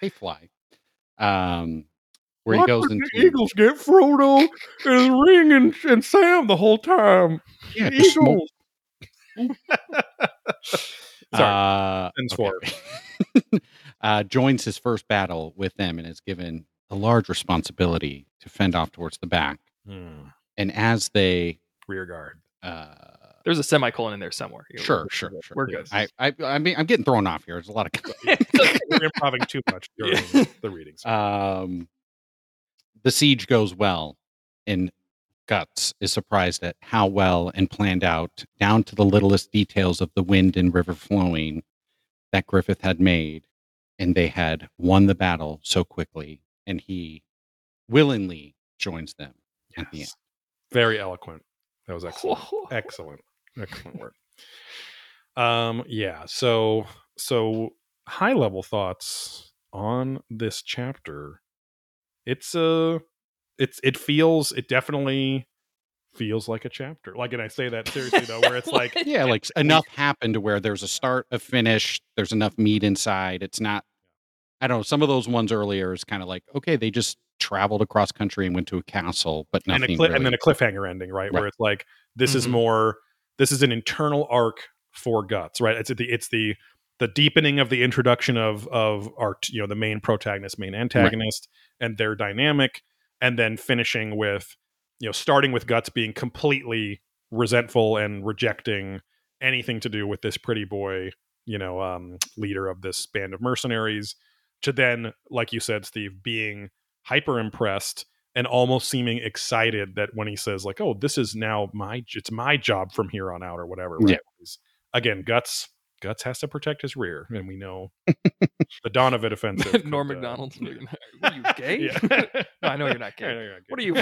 they fly. um, where Why he goes did into the Eagles get Frodo and Ring and, and Sam the whole time. yeah, the smo- Eagles. Sorry. uh, Sentence okay. uh, joins his first battle with them and is given a large responsibility to fend off towards the back. Hmm. And as they, Rear guard. uh, There's a semicolon in there somewhere. You know, sure, we're- sure, we're sure. We're good. I, I, I mean, I'm getting thrown off here. There's a lot of. We're improving too much during Yeah. the readings. um, the siege goes well, and Guts is surprised at how well and planned out, down to the littlest details of the wind and river flowing, that Griffith had made, and they had won the battle so quickly, and he willingly joins them at the end. Very eloquent. That was excellent. excellent excellent work um yeah so so high level thoughts on this chapter it's uh it's it feels it definitely feels like a chapter like and i say that seriously though where it's like Yeah, like enough happened to where there's a start, a finish, there's enough meat inside. It's not, I don't know, some of those ones earlier is kind of like, okay, they just traveled across country and went to a castle, but and, nothing a cli- really. and then a cliffhanger ending right, where it's like this is Mhm. more this is an internal arc for guts right it's the it's the the deepening of the introduction of of our you know the main protagonist main antagonist and their dynamic and then finishing with you know starting with guts being completely resentful and rejecting anything to do with this pretty boy you know um leader of this band of mercenaries to then like you said steve being hyper impressed and almost seeming excited that when he says like oh this is now my it's my job from here on out or whatever right? Yeah. Again guts guts has to protect his rear and we know the Donovan offensive Norm could, uh, McDonald. What are you gay? yeah. No, I know you're not gay. I know you're not What are you?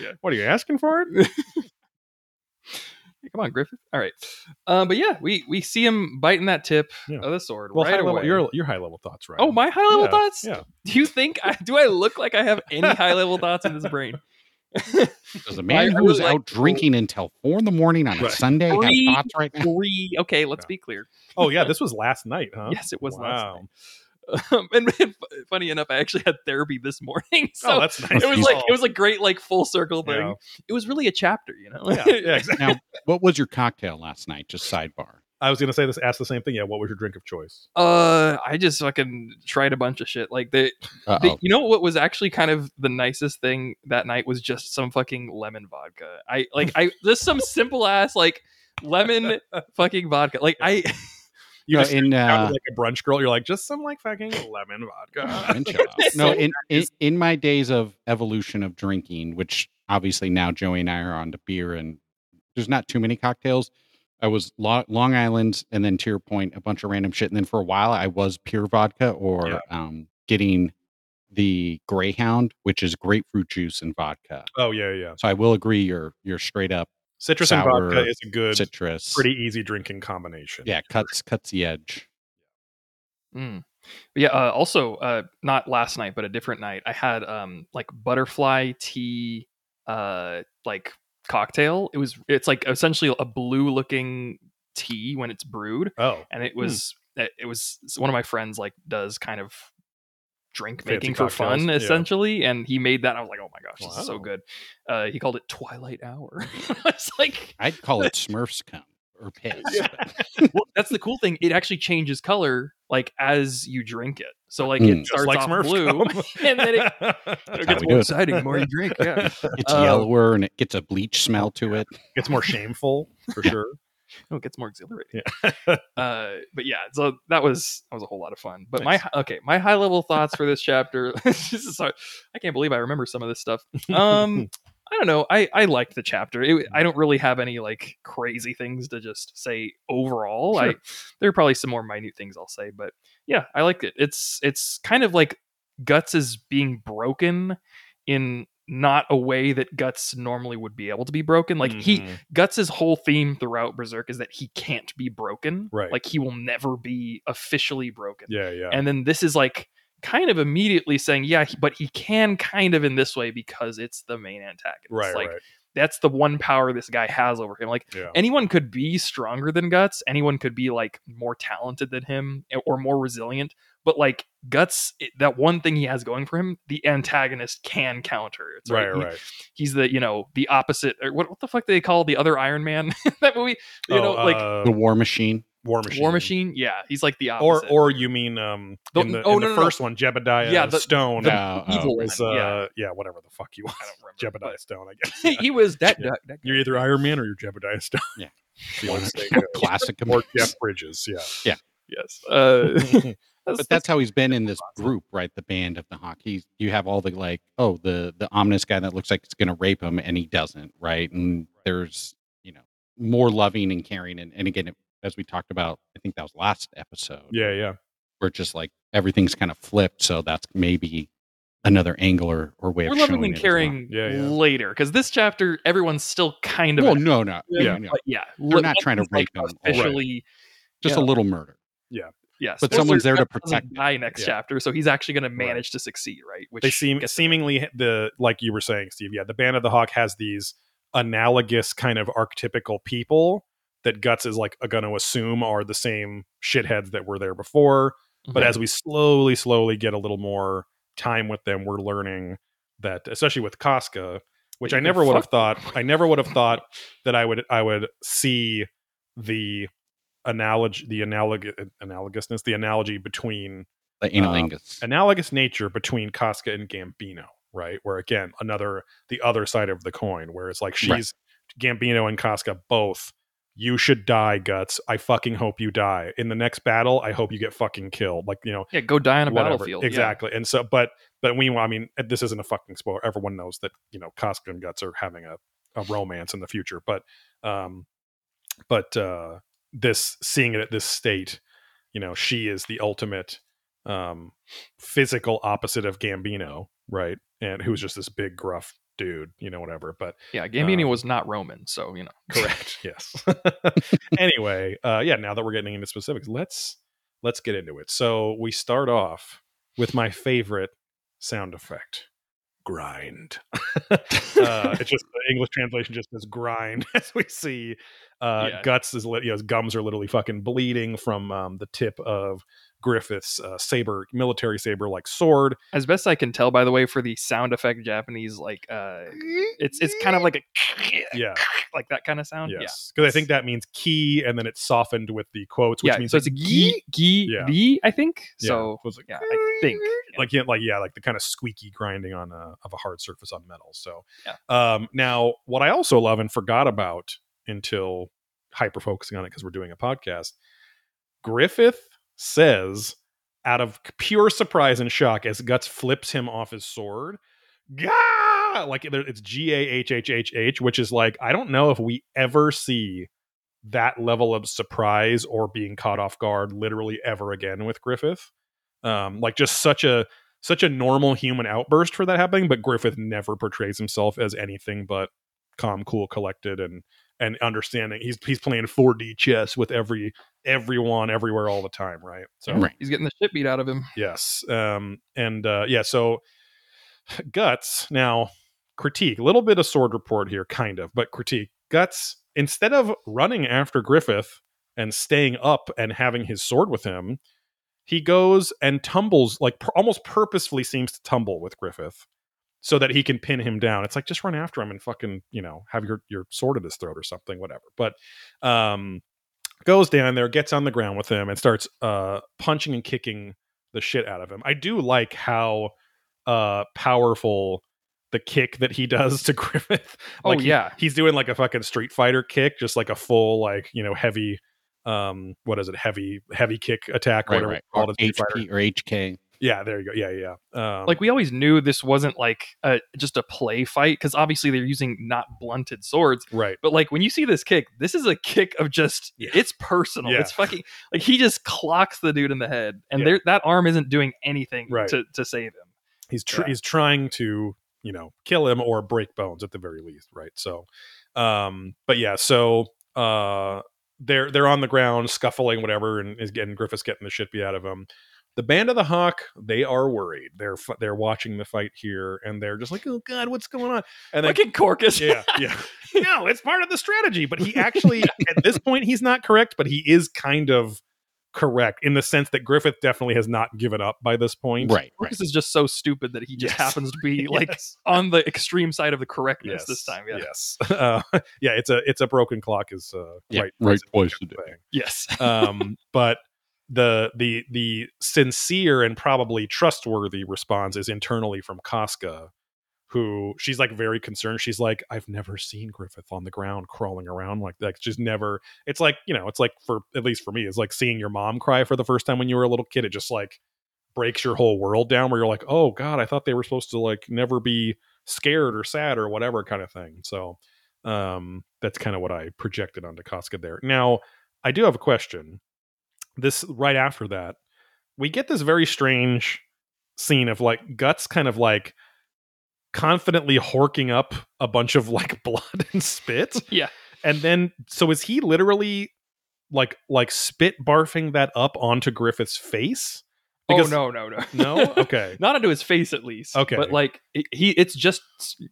yeah. what are you asking for it Come on, Griffith. All right, um, but yeah, we we see him biting that tip Yeah. of the sword well right high level, away. your your high level thoughts right oh, my high level Yeah, thoughts. yeah Do you think I do? I look like I have any high level thoughts in this brain? There's a man I who really was like- out drinking until four in the morning on a Right. Sunday. Have Three- thoughts right now? Three. Okay, let's Yeah. be clear. oh yeah this was last night huh Yes, it was last wow night. Um, and, and funny enough, I actually had therapy this morning, so oh that's nice it was like it was a great like full circle thing. Yeah. It was really a chapter, you know. yeah, yeah exactly Now, what was your cocktail last night? Just sidebar. I was gonna say this ask the same thing yeah what was your drink of choice Uh, I just fucking tried a bunch of shit. Like they, they you know what was actually kind of the nicest thing that night was just some fucking lemon vodka. I like I just some simple ass like lemon fucking vodka. Like I you No, just in uh, like a brunch girl you're like just some like fucking lemon vodka no, in, in in my days of evolution of drinking, which obviously now Joey and I are on to beer, and there's not too many cocktails. I was Lo- Long Island, and then to your point, a bunch of random shit, and then for a while I was pure vodka or Yeah. um, getting the Greyhound, which is grapefruit juice and vodka. oh yeah yeah So I will agree, you're you're straight up citrus and vodka is a good citrus. pretty easy drinking combination yeah, cuts cuts the edge. Mm. Yeah. Uh, also, uh, not last night, but a different night. I had um like butterfly tea, uh, like cocktail. It was it's like essentially a blue looking tea when it's brewed, oh and it was it, it was one of my friends like does kind of drink Fancy making for cocktails, fun yeah. essentially and he made that i was like oh my gosh this is so good uh he called it twilight hour it's like I'd call it Smurfs come or piss. Yeah. well, that's the cool thing. It actually changes color like as you drink it. So like Mm. it starts like off Smurf blue, and then it, it gets more exciting the more you drink. Yeah, It's Uh, yellower and it gets a bleach smell to it. It's more shameful for sure. no, it gets more exhilarating. Yeah. uh, but yeah, so that was that was a whole lot of fun. But Nice. my okay, my high level thoughts for this chapter. this is hard. I can't believe I remember some of this stuff. Um, I don't know. I I liked the chapter. It, I don't really have any like crazy things to just say overall. I Sure. there are probably some more minute things I'll say, but yeah, I liked it. It's it's kind of like Guts is being broken in not a way that Guts normally would be able to be broken. Like he Mhm. Guts's whole theme throughout Berserk is that he can't be broken. Right. Like he will never be officially broken. Yeah, yeah. And then this is like kind of immediately saying, yeah, he- but he can kind of in this way because it's the main antagonist. right, like right. that's the one power this guy has over him. Like Yeah. anyone could be stronger than Guts, anyone could be like more talented than him eh, or more resilient, but like Guts, it- that one thing he has going for him, the antagonist can counter. It's Right, He- right. He's the you know the opposite. Or what what the fuck do they call the other Iron Man in that movie? You Oh, know, like uh, the War Machine. War Machine. War Machine. Yeah, he's like the Or opposite. or you mean um The- in the, oh, in no, the no, no. first one, Jebediah Yeah, the- Stone the Oh, oh. evil was uh yeah. yeah. whatever the fuck you want. I don't remember. Jebediah Stone, I guess. but he was that. Yeah. that- that guy. You're either Iron Man or you're Jebediah Stone. Yeah. The old. Classic. or Jeff Bridges, yeah. Yeah, yes. Uh, but that's how he's been in this group, right? The band of the hockey. You have all the like, oh, the the ominous guy that looks like he's going to rape him, and he doesn't, right? And there's you know more loving and caring, and, and again, as we talked about, I think that was last episode, Yeah, yeah. where just like everything's kind of flipped. So that's maybe another angle or, or way we're of loving showing and it as well. caring Yeah, yeah. later because this chapter everyone's still kind of Well, no, no, Yeah. yeah, no. but yeah They're li- not trying to nothing's, like, rape him all right. officially just Yeah. a little murder. Yeah. Yes But Spoiler, someone's there to Guts doesn't protect him. next Yeah. chapter so he's actually going to Right. manage to succeed right which they seem gets- seemingly the like you were saying, Steve. Yeah, the Band of the Hawk has these analogous kind of archetypical people that Guts is like going to assume are the same shitheads that were there before. But Mhm. as we slowly, slowly get a little more time with them, we're learning that, especially with Casca, which That I never would have thought. I never would have thought that I would I would see the analogy, the analog analogousness, the analogy between The analingus. analogous nature between Casca and Gambino, right? Where again, another the other side of the coin, where it's like she's Right. Gambino and Casca both. You should die, guts. I fucking hope you die. In the next battle, I hope you get fucking killed. Like you know, yeah go die on a whatever. battlefield yeah. Exactly. And so, but but meanwhile, I mean, this isn't a fucking spoiler. Everyone knows that you know Casca and Guts are having a, a romance in the future. But um, but uh, this seeing it at this state, you know, she is the ultimate um physical opposite of Gambino, right? And who's just this big gruff dude, you know, whatever. But yeah Gambino Um, was not Roman so you know correct yes anyway uh yeah now that we're getting into specifics let's let's get into it so we start off with my favorite sound effect grind uh it's just the english translation just says grind as we see uh Yeah. guts is lit you know his gums are literally fucking bleeding from um the tip of griffith's uh, saber military saber like sword as best I can tell by the way for the sound effect Japanese like uh it's it's kind of like a yeah like that kind of sound yes because i think that means key and then it's softened with the quotes which yeah, means so it's a gi gi Yeah. gi, I think. Yeah. So So like, yeah, I think. like yeah, like yeah, like the kind of squeaky grinding on a of a hard surface on metal. So Yeah. um now what I also love and forgot about until hyper focusing on it because we're doing a podcast, Griffith says out of pure surprise and shock as Guts flips him off his sword, Gah! like it's G A H H H H, which is like I don't know if we ever see that level of surprise or being caught off guard literally ever again with Griffith. Um, like just such a such a normal human outburst for that happening, but Griffith never portrays himself as anything but calm, cool, collected, and and understanding. He's he's playing 4D chess with every everyone everywhere all the time, right? So Right. He's getting the shit beat out of him. Yes. Um, and uh, yeah, so Guts, now critique, a little bit of sword report here, kind of, but critique. Guts, instead of running after Griffith and staying up and having his sword with him, he goes and tumbles, like pur- almost purposefully seems to tumble with Griffith so that he can pin him down. It's like just run after him and fucking, you know, have your, your sword at his throat or something, whatever. But um goes down there, gets on the ground with him, and starts uh punching and kicking the shit out of him. I do like how uh powerful the kick that he does to Griffith. Oh, Like he- yeah. he's doing like a fucking Street Fighter kick, just like a full like you know heavy um what is it heavy heavy kick attack right, whatever right. Or in Street Fighter. HP or HK. Yeah, there you go. Yeah, yeah. yeah. Um, Like we always knew this wasn't like a, just a play fight because obviously they're using not blunted swords. right. But like when you see this kick, this is a kick of just Yeah. it's personal. Yeah. It's fucking like he just clocks the dude in the head, and there that arm isn't doing anything Right. to to save him. he's tr- he's trying to you know kill him or break bones at the very least right so um but yeah so uh they're they're on the ground scuffling whatever and is getting griffiths getting the shit beat out of him the band of the hawk they are worried they're they're watching the fight here and they're just like oh god what's going on and then at Corkus. yeah yeah no it's part of the strategy but he actually at this point he's not correct but he is kind of correct in the sense that griffith definitely has not given up by this point Right. Right. Corkus is just so stupid that he just Yes. happens to be like Yes. on the extreme side of the correctness this time. Yeah. yes uh, yeah it's a it's a broken clock is uh, Yeah, right right place place to do. Yes. um, but the the the sincere and probably trustworthy response is internally from Casca, who she's like very concerned. She's like, I've never seen Griffith on the ground crawling around like like just never. It's like you know, it's like for at least for me, it's like seeing your mom cry for the first time when you were a little kid. It just like breaks your whole world down. Where you're like, oh god, I thought they were supposed to like never be scared or sad or whatever kind of thing. So um that's kind of what I projected onto Casca there. Now I do have a question this right after that we get this very strange scene of like guts kind of like confidently horking up a bunch of like blood and spit Yeah. and then so is he literally like like spit barfing that up onto griffith's face oh no, no, no. no okay Not onto his face at least. Okay. But like it, he it's just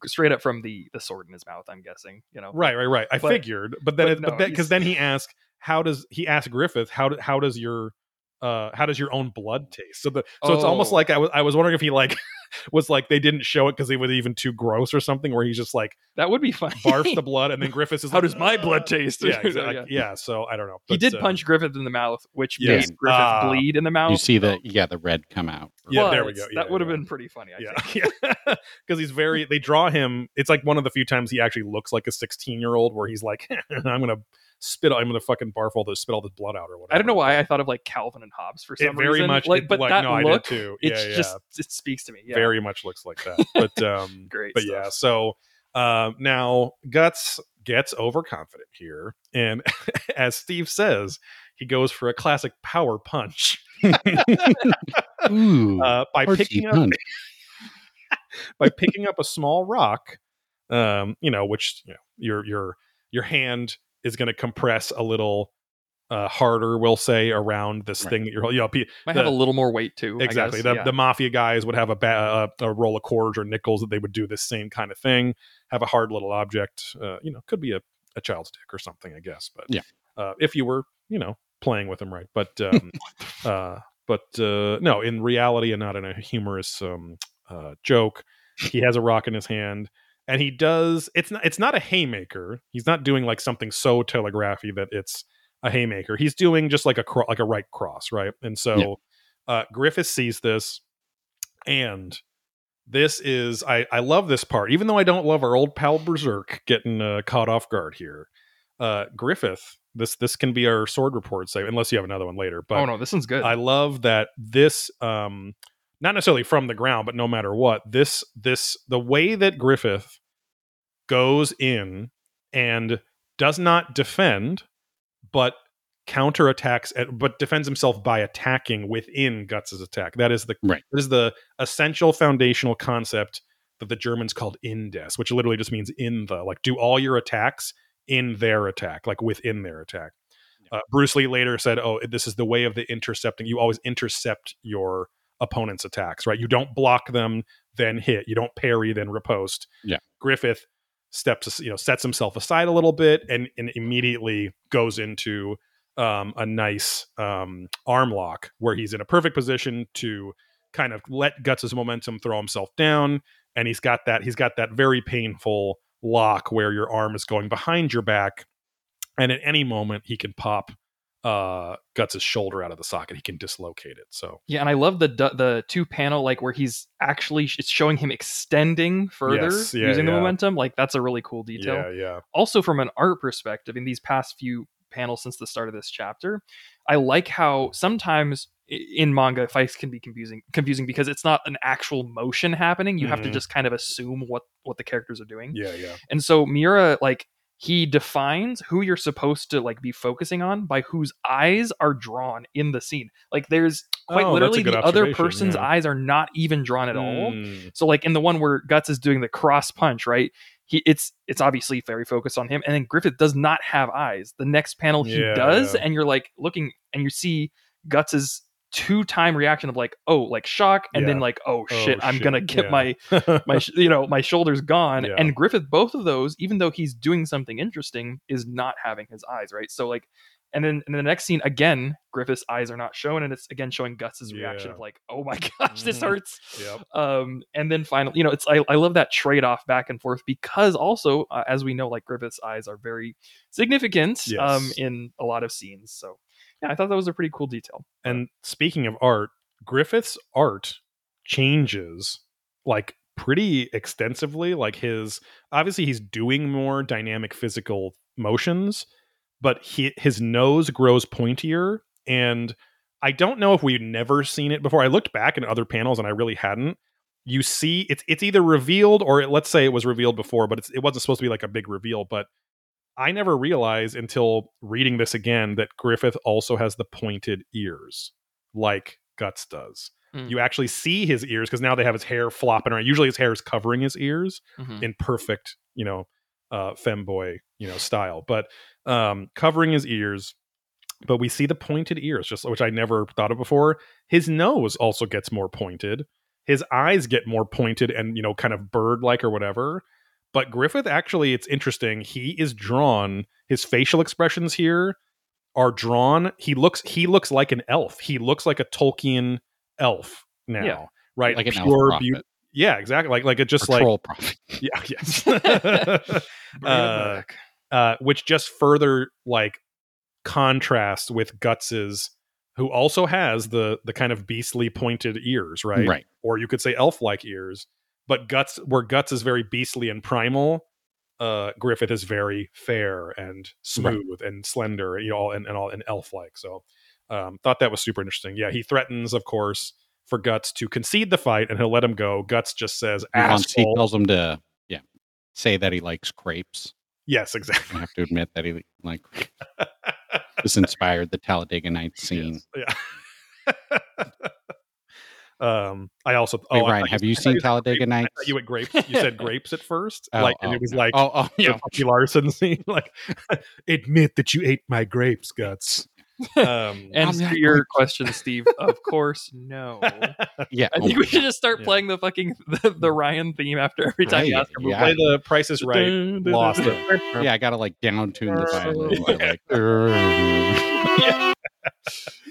straight up from the the sword in his mouth, I'm guessing, you know. right right right i But- figured but then but it, but then because then he asked how does he asked griffith how do, how does your uh how does your own blood taste so the so it's almost Oh. like i was i was wondering if he like was like they didn't show it because it was even too gross or something where he's just like That would be fun. barfs the blood and then griffiths is How like, does my blood "Uh," taste? yeah, Yeah. exactly. yeah so i don't know he did uh, punch Griffith in the mouth, which Yes. made Griffith Ah. bleed in the mouth. You see the yeah the red come out. Yeah, there we go. Yeah, that would have yeah. been pretty funny. I yeah think. yeah because he's very they draw him it's like one of the few times he actually looks like a 16 year old where he's like i'm gonna spit i'm gonna fucking barf all this spit all this blood out or whatever I don't know why I thought of like Calvin and Hobbes for some it very reason. much like, it- but like, that no, I look, did too it's yeah, yeah. just it speaks to me. Yeah. very much looks like that but um Great but stuff. yeah so um now guts gets overconfident here and as steve says he goes for a classic power punch Ooh, uh, by picking up punch. by picking up a small rock um you know which you know your your your hand is going to compress a little uh harder we'll say around this Right. thing that you're you know pe- Might the- have a little more weight too. I exactly guess. the, yeah. the mafia guys would have a, ba- a, a roll of quarters or nickels that they would do this same kind of thing have a hard little object uh, you know could be a, a child's dick or something i guess but Yeah. uh, if you were you know playing with them right but um uh but uh no in reality and not in a humorous um uh joke he has a rock in his hand and he does it's not it's not a haymaker he's not doing like something so telegraphy that it's a haymaker he's doing just like a cro- like a right cross right and so Yeah. uh griffith sees this and this is I I love this part even though I don't love our old pal Berserk getting uh, caught off guard here. Uh Griffith this this can be our sword report say unless you have another one later but oh no, this one's good. I love that this um not necessarily from the ground but no matter what this this the way that Griffith goes in and does not defend but counterattacks at- but defends himself by attacking within Guts's attack. That is the Right. that is the essential foundational concept that the Germans called indes, which literally just means in the like do all your attacks in their attack, like within their attack. Uh, Bruce Lee later said, "Oh, this is the way of the intercepting. You always intercept your opponent's attacks, right? You don't block them, then hit. You don't parry, then repost. Yeah. Griffith steps, you know, sets himself aside a little bit and, and immediately goes into um, a nice um, arm lock where he's in a perfect position to kind of let Guts' momentum throw himself down, and he's got that he's got that very painful lock where your arm is going behind your back, and at any moment he can pop uh Guts' his shoulder out of the socket. He can dislocate it. So yeah, and I love the the two panel like where he's actually it's showing him extending further Yes, yeah, using the momentum. Like that's a really cool detail. yeah, yeah, also from an art perspective in these past few panels since the start of this chapter i like how sometimes in manga fights can be confusing confusing because it's not an actual motion happening you have to Mhm. just kind of assume what what the characters are doing yeah, yeah. and so miura like he defines who you're supposed to like be focusing on by whose eyes are drawn in the scene like there's quite Oh, literally the other person's yeah. eyes are not even drawn at all Mm, so like in the one where Guts is doing the cross punch, right? He it's it's obviously very focused on him, and then Griffith does not have eyes. The next panel he Yeah, does, yeah. and you're like looking and you see Guts's two time reaction of like oh like shock and then like oh Oh, shit i'm shit. gonna get Yeah. my my sh- you know my shoulders gone Yeah. and griffith both of those even though he's doing something interesting is not having his eyes right so like and then in the next scene again griffith's eyes are not shown and it's again showing guts's reaction Yeah. of like oh my gosh this Mhm. hurts yep. um and then finally you know it's i, I love that trade-off back and forth because also uh, as we know like griffith's eyes are very significant um in a lot of scenes so yeah i thought that was a pretty cool detail And speaking of art, Griffith's art changes like pretty extensively. Like his obviously he's doing more dynamic physical motions, but he, his nose grows pointier. And I don't know if we've never seen it before. I looked back in other panels and I really hadn't. You see, it's it's either revealed or it, let's say it was revealed before, but it's, it wasn't supposed to be like a big reveal. But I never realized until reading this again that Griffith also has the pointed ears, like Guts does. Mm. You actually see his ears because now they have his hair flopping around. Usually his hair is covering his ears Mhm. in perfect, you know, uh, femboy, you know, style, but um, covering his ears. But we see the pointed ears, just which I never thought of before. His nose also gets more pointed. His eyes get more pointed and you know, kind of bird-like or whatever. But Griffith actually, it's interesting. He is drawn. His facial expressions here are drawn. He looks. He looks like an elf. He looks like a Tolkien elf now, Yeah. right? like elf Pure prophet, beau- Yeah, exactly. Like like it just or like troll prophet. yeah, yes. Uh, uh, which just further like contrasts with Guts's, who also has the the kind of beastly pointed ears, right? Right. Or you could say elf-like ears. But Guts, where Guts is very beastly and primal, uh, Griffith is very fair and smooth and slender, you know, and, and all and elf-like. So, um, thought that was super interesting. Yeah, he threatens, of course, for Guts to concede the fight, and he'll let him go. Guts just says, He wants- he tells him to yeah say that he likes crepes. Yes, exactly. I have to admit that he like this inspired the Talladega Nights scene. Yes. Yeah. um, I also. Wait, oh, I Ryan, have you you said seen grapes. Talladega Nights? you went grapes. You said grapes at first, Oh, like, and oh, it was no. like oh, oh, the yeah. Bucky Larson scene, like admit that you ate my grapes, guts. Um, And to your going question, Steve, of course, no. yeah. I oh think we should just start Yeah. pling the fucking the, the Ryan theme after every time you ask him. yeah. play the Price is Right. Lost it. Yeah, I gotta like down tune the violin.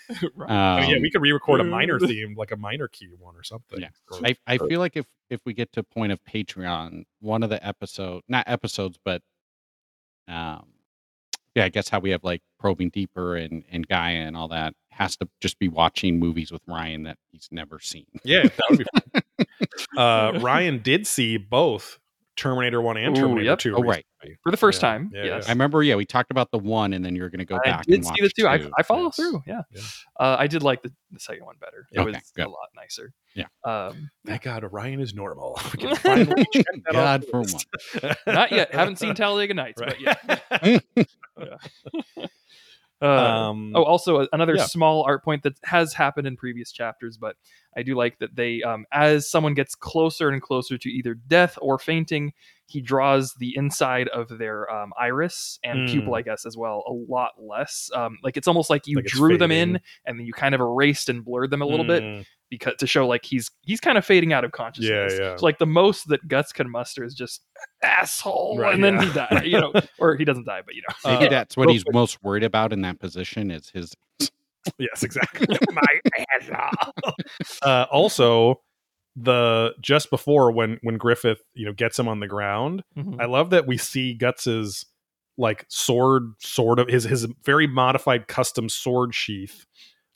by, like, I mean, yeah, um, we could re-record a minor theme, like a minor key one or something. Yeah. Or- I, I feel like if if we get to a point of Patreon, one of the episode not episodes, but um yeah, I guess how we have like probing deeper and and Gaia and all that has to just be watching movies with Ryan that he's never seen. yeah, that would be. Fun. uh, Ryan did see both Terminator One and Ooh, Terminator yep. Two. Oh, right. Recently. For the first Yeah, time, yeah, yes. I remember, yeah, we talked about the one, and then you're gonna go I back. did and see watch the two. I, two. I follow Yes. through. Yeah, Yeah. Uh, I did like the, the second one better. It Okay, was good. a lot nicer. Yeah. Um, Thank God Orion is normal. We can finally check that God for one. not yet. Haven't seen Talladega Nights, Right. but yeah. Uh, um, Oh, also another yeah. small art point that has happened in previous chapters, but I do like that they, um, as someone gets closer and closer to either death or fainting, he draws the inside of their um, iris and Mm. pupil, I guess, as well, a lot less. Um, like it's almost like you Like drew them in and then you kind of erased and blurred them a little bit Mm, because to show like he's he's kind of fading out of consciousness. yeah. yeah. So like the most that Guts can muster is just asshole, Right, and then yeah. he dies, you know, or he doesn't die, but you know. Maybe Uh, that's what he's quick- most worried about in that position is his. Yes, exactly. My asshole. uh, also, the just before when when Griffith you know gets him on the ground, Mhm. I love that we see Guts's like sword, sort of his his very modified custom sword sheath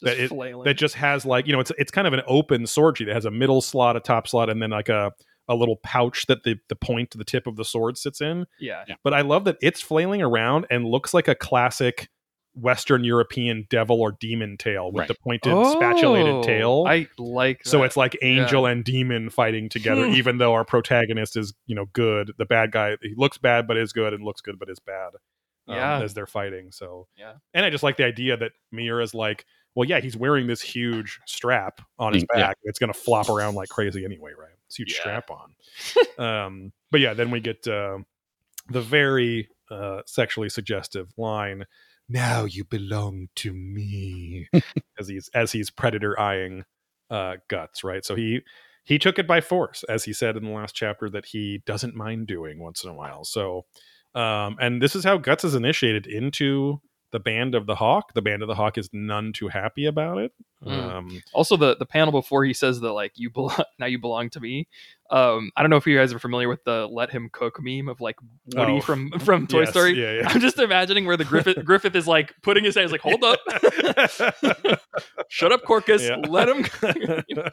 that Just it- flailing. that just has like you know it's it's kind of an open sword sheath. It has a middle slot, a top slot, and then like a a little pouch that the the point the tip of the sword sits in. yeah. But I love that it's flailing around and looks like a classic Western European devil or demon tail with Right. the pointed spatulated tail. Oh, I like so it's like angel and demon fighting together, even though our protagonist is, you know, good. The bad guy, he looks bad but is good, and looks good but is bad. um, Yeah. as they're fighting. So Yeah. and I just like the idea that Miura's like, well, yeah, he's wearing this huge strap on his Mm, yeah. back. It's gonna flop around like crazy anyway, right? It's a huge Yeah. strap on. um, but yeah, then we get uh, the very uh, sexually suggestive line now you belong to me as he's as he's predator eyeing uh guts right so he he took it by force as he said in the last chapter that he doesn't mind doing once in a while so um and this is how guts is initiated into the band of the hawk the band of the hawk is none too happy about it Mm. um Also, the the panel before he says that like you belong now you belong to me. Um, I don't know if you guys are familiar with the "Let him cook" meme of like Woody Oh. from from Toy yes, Story. yeah yeah I'm just imagining where the Griffith Griffith is like putting his hands like, hold up, shut up, Corkus, Yeah. let him. You know?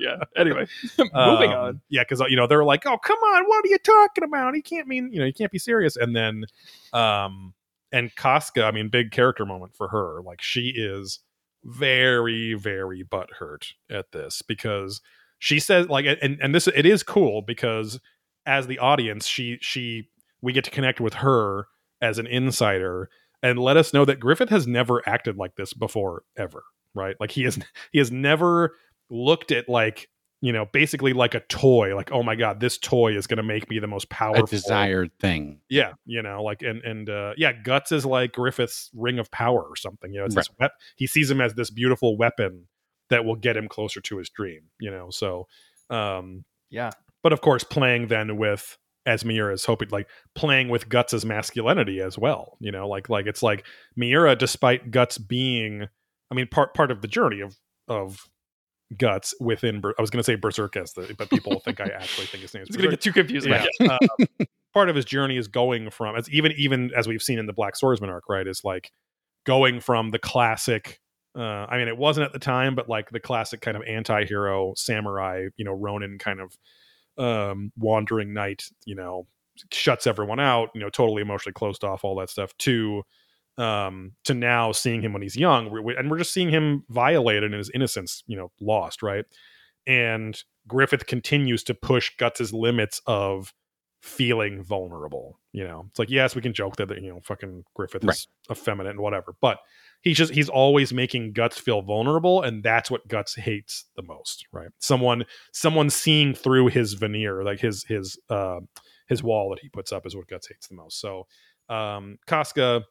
yeah. Anyway, moving Um, on. Yeah, because you know they're like, "Oh, come on, what are you talking about? He can't mean, you know, he can't be serious." And then, um, and Casca, I mean, big character moment for her. Like she is very, very butthurt at this because she says, like, and and this it is cool because as the audience, she she we get to connect with her as an insider and let us know that Griffith has never acted like this before ever, right? Like he has he has never looked at like you know basically like a toy like oh my god this toy is going to make me the most A powerful desired thing. yeah you know like and and uh yeah guts is like griffith's ring of power or something you know it's this wep- he sees him as this beautiful weapon that will get him closer to his dream you know so um Yeah. but of course playing then with as Miura is hoping like playing with Guts's masculinity as well. You know, like like it's like Miura, despite Guts being I mean part part of the journey of of Guts within Ber- I was gonna say Berserk as the but people think I actually think his name is It's gonna get too confusing. Yeah. Um, part of his journey is going from as even even as we've seen in the Black Swordsman arc, right? Is like going from the classic. Uh, I mean, it wasn't at the time, but like the classic kind of anti-hero samurai, you know, Ronin kind of um, wandering knight, you know, shuts everyone out, you know, totally emotionally closed off, all that stuff. To um to now seeing him when he's young, we- we- and we're just seeing him violated and his innocence, you know, lost, right? And Griffith continues to push Guts's limits of feeling vulnerable. You know, it's like yes, we can joke that you know fucking Griffith is effeminate and whatever, but he's just he's always making Guts feel vulnerable, and that's what Guts hates the most. Right? Someone someone seeing through his veneer, like his his uh, his wall that he puts up, is what Guts hates the most. So um, Casca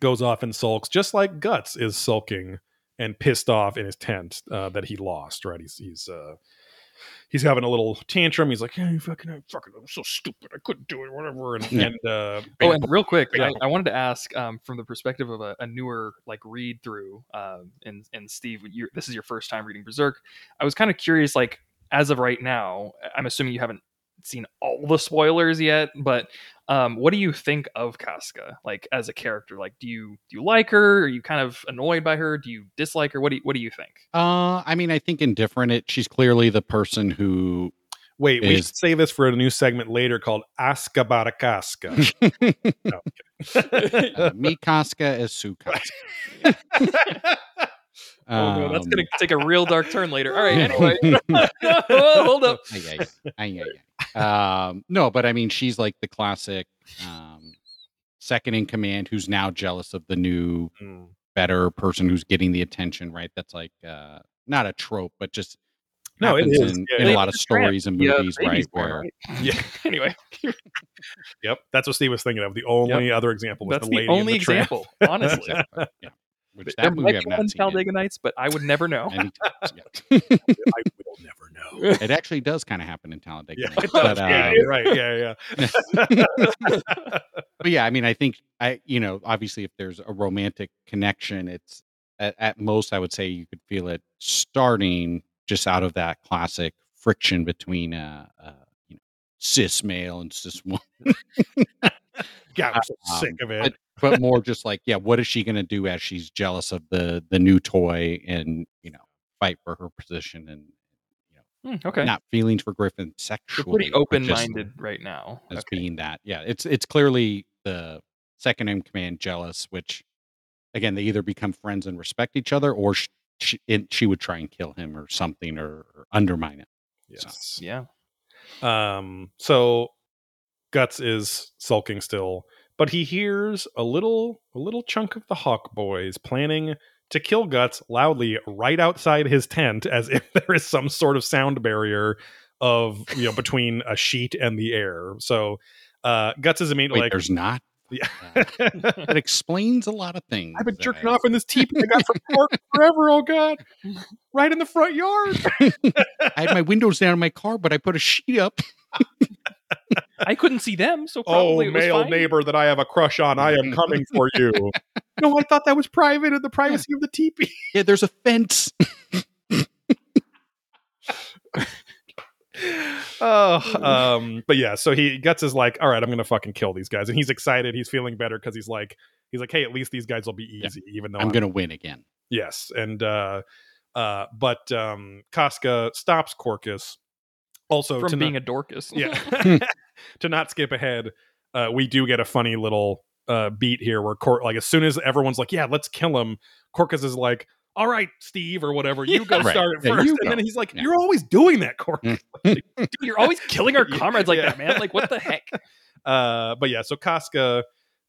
goes off and sulks, just like Guts is sulking and pissed off in his tent uh, that he lost. Right? He's he's uh, he's having a little tantrum. He's like, "Hey, fucking, fucking, I'm so stupid. I couldn't do it. Whatever." And, Yeah. and uh, Oh, and real quick, I, I wanted to ask um, from the perspective of a, a newer like read through, um, and and Steve, you this is your first time reading Berserk. I was kind of curious, like as of right now, I'm assuming you haven't seen all the spoilers yet, but um, what do you think of Casca, like as a character? Like, do you do you like her? Are you kind of annoyed by her? Do you dislike her? What do you, what do you think? Uh, I mean, I think indifferent. It she's clearly the person who wait, we should save this for a new segment later called Ask About a Casca. no, uh, me Casca is Sue Casca. oh no, that's Um, gonna take a real dark turn later. All right, anyway, Oh, hold up. Ay, ay, ay, ay, ay. Um, no, but I mean, she's like the classic um, second in command who's now jealous of the new, Mm. better person who's getting the attention. Right? That's like uh, not a trope, but just No, it happens is. in, Yeah, in a lot of stories and movies, baby's right? born, Where right? Yeah. anyway, Yep, that's what Steve was thinking of. The only other example was that's the the, lady in only the tramp. example, honestly. Exactly, yeah. Which There that movie might I've be not one seen yet. Talladega Nights, but I would never know. Times, yeah. I will never know. It actually does kind of happen in Talladega. Yeah, Nights, it does. but, yeah, you're right. Yeah, yeah. but yeah, I mean, I think I, you know, obviously, if there's a romantic connection, it's at, at most, I would say you could feel it starting just out of that classic friction between uh, uh you know, cis male and cis woman, God, I'm so Um, sick of it. but more just like, yeah, what is she going to do as she's jealous of the the new toy and you know fight for her position and Hmm, okay, not feelings for Griffin you're pretty open-minded right now. as Okay. being that. Yeah, it's it's clearly the second in command jealous, which again they either become friends and respect each other, or sh- she, it, she would try and kill him or something or, or undermine it. yes. Yeah. Um, so Guts is sulking still, but he hears a little a little chunk of the Hawk boys planning to kill Guts loudly right outside his tent as if there is some sort of sound barrier of you know between a sheet and the air. So uh Guts is immediately Wait, like there's not. Yeah. That explains a lot of things. I've been jerking I- off in this teepee I got from Cork forever. Oh God, right in the front yard. I had my windows down in my car, but I put a sheet up. I couldn't see them, so Oh, it was male fine. neighbor that I have a crush on, I am coming for you. no, I thought that was private in the privacy of the teepee. Yeah, there's a fence. oh, um, but yeah, so he Guts is like, all right, I'm gonna fucking kill these guys, and he's excited. He's feeling better because he's like, he's like, hey, at least these guys will be Yeah. easy, even though I'm gonna win again. Yes, and uh, uh, but um, Casca stops Corkus. Also, from to being not, a Dorcas. yeah, to not skip ahead, uh, we do get a funny little uh, beat here where Cor- like as soon as everyone's like, yeah, let's kill him, Corkus is like. All right, Steve, or whatever, you go Right. start it Yeah, first. you and then he's like, Yeah. You're always doing that, Corkus. Dude, you're always killing our comrades like yeah. that, man. Like, what the heck? uh but yeah so casca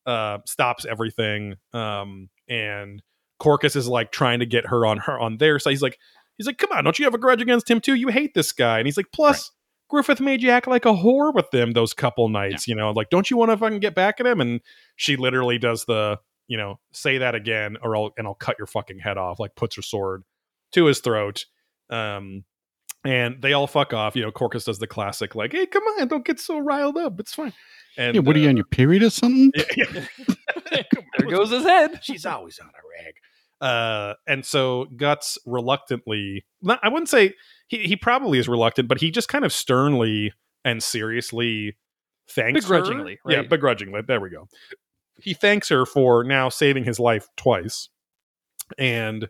uh stops everything um and corkus is like trying to get her on her on their side he's like he's like come on don't you have a grudge against him too you hate this guy and he's like plus griffith made you act like a whore with them those couple nights you know like don't you want to fucking get back at him and she literally does the you know say that again or i'll and i'll cut your fucking head off like puts her sword to his throat um and they all fuck off. You know, Corkus does the classic, like, "Hey, come on, don't get so riled up. It's fine." And Yeah, what are you uh, on your period or something? yeah, yeah. There goes his head. She's always on a rag. Uh, and so Guts reluctantly, not, I wouldn't say he, he probably is reluctant, but he just kind of sternly and seriously thanks her. Begrudgingly, Yeah, begrudgingly. There we go. He thanks her for now saving his life twice. And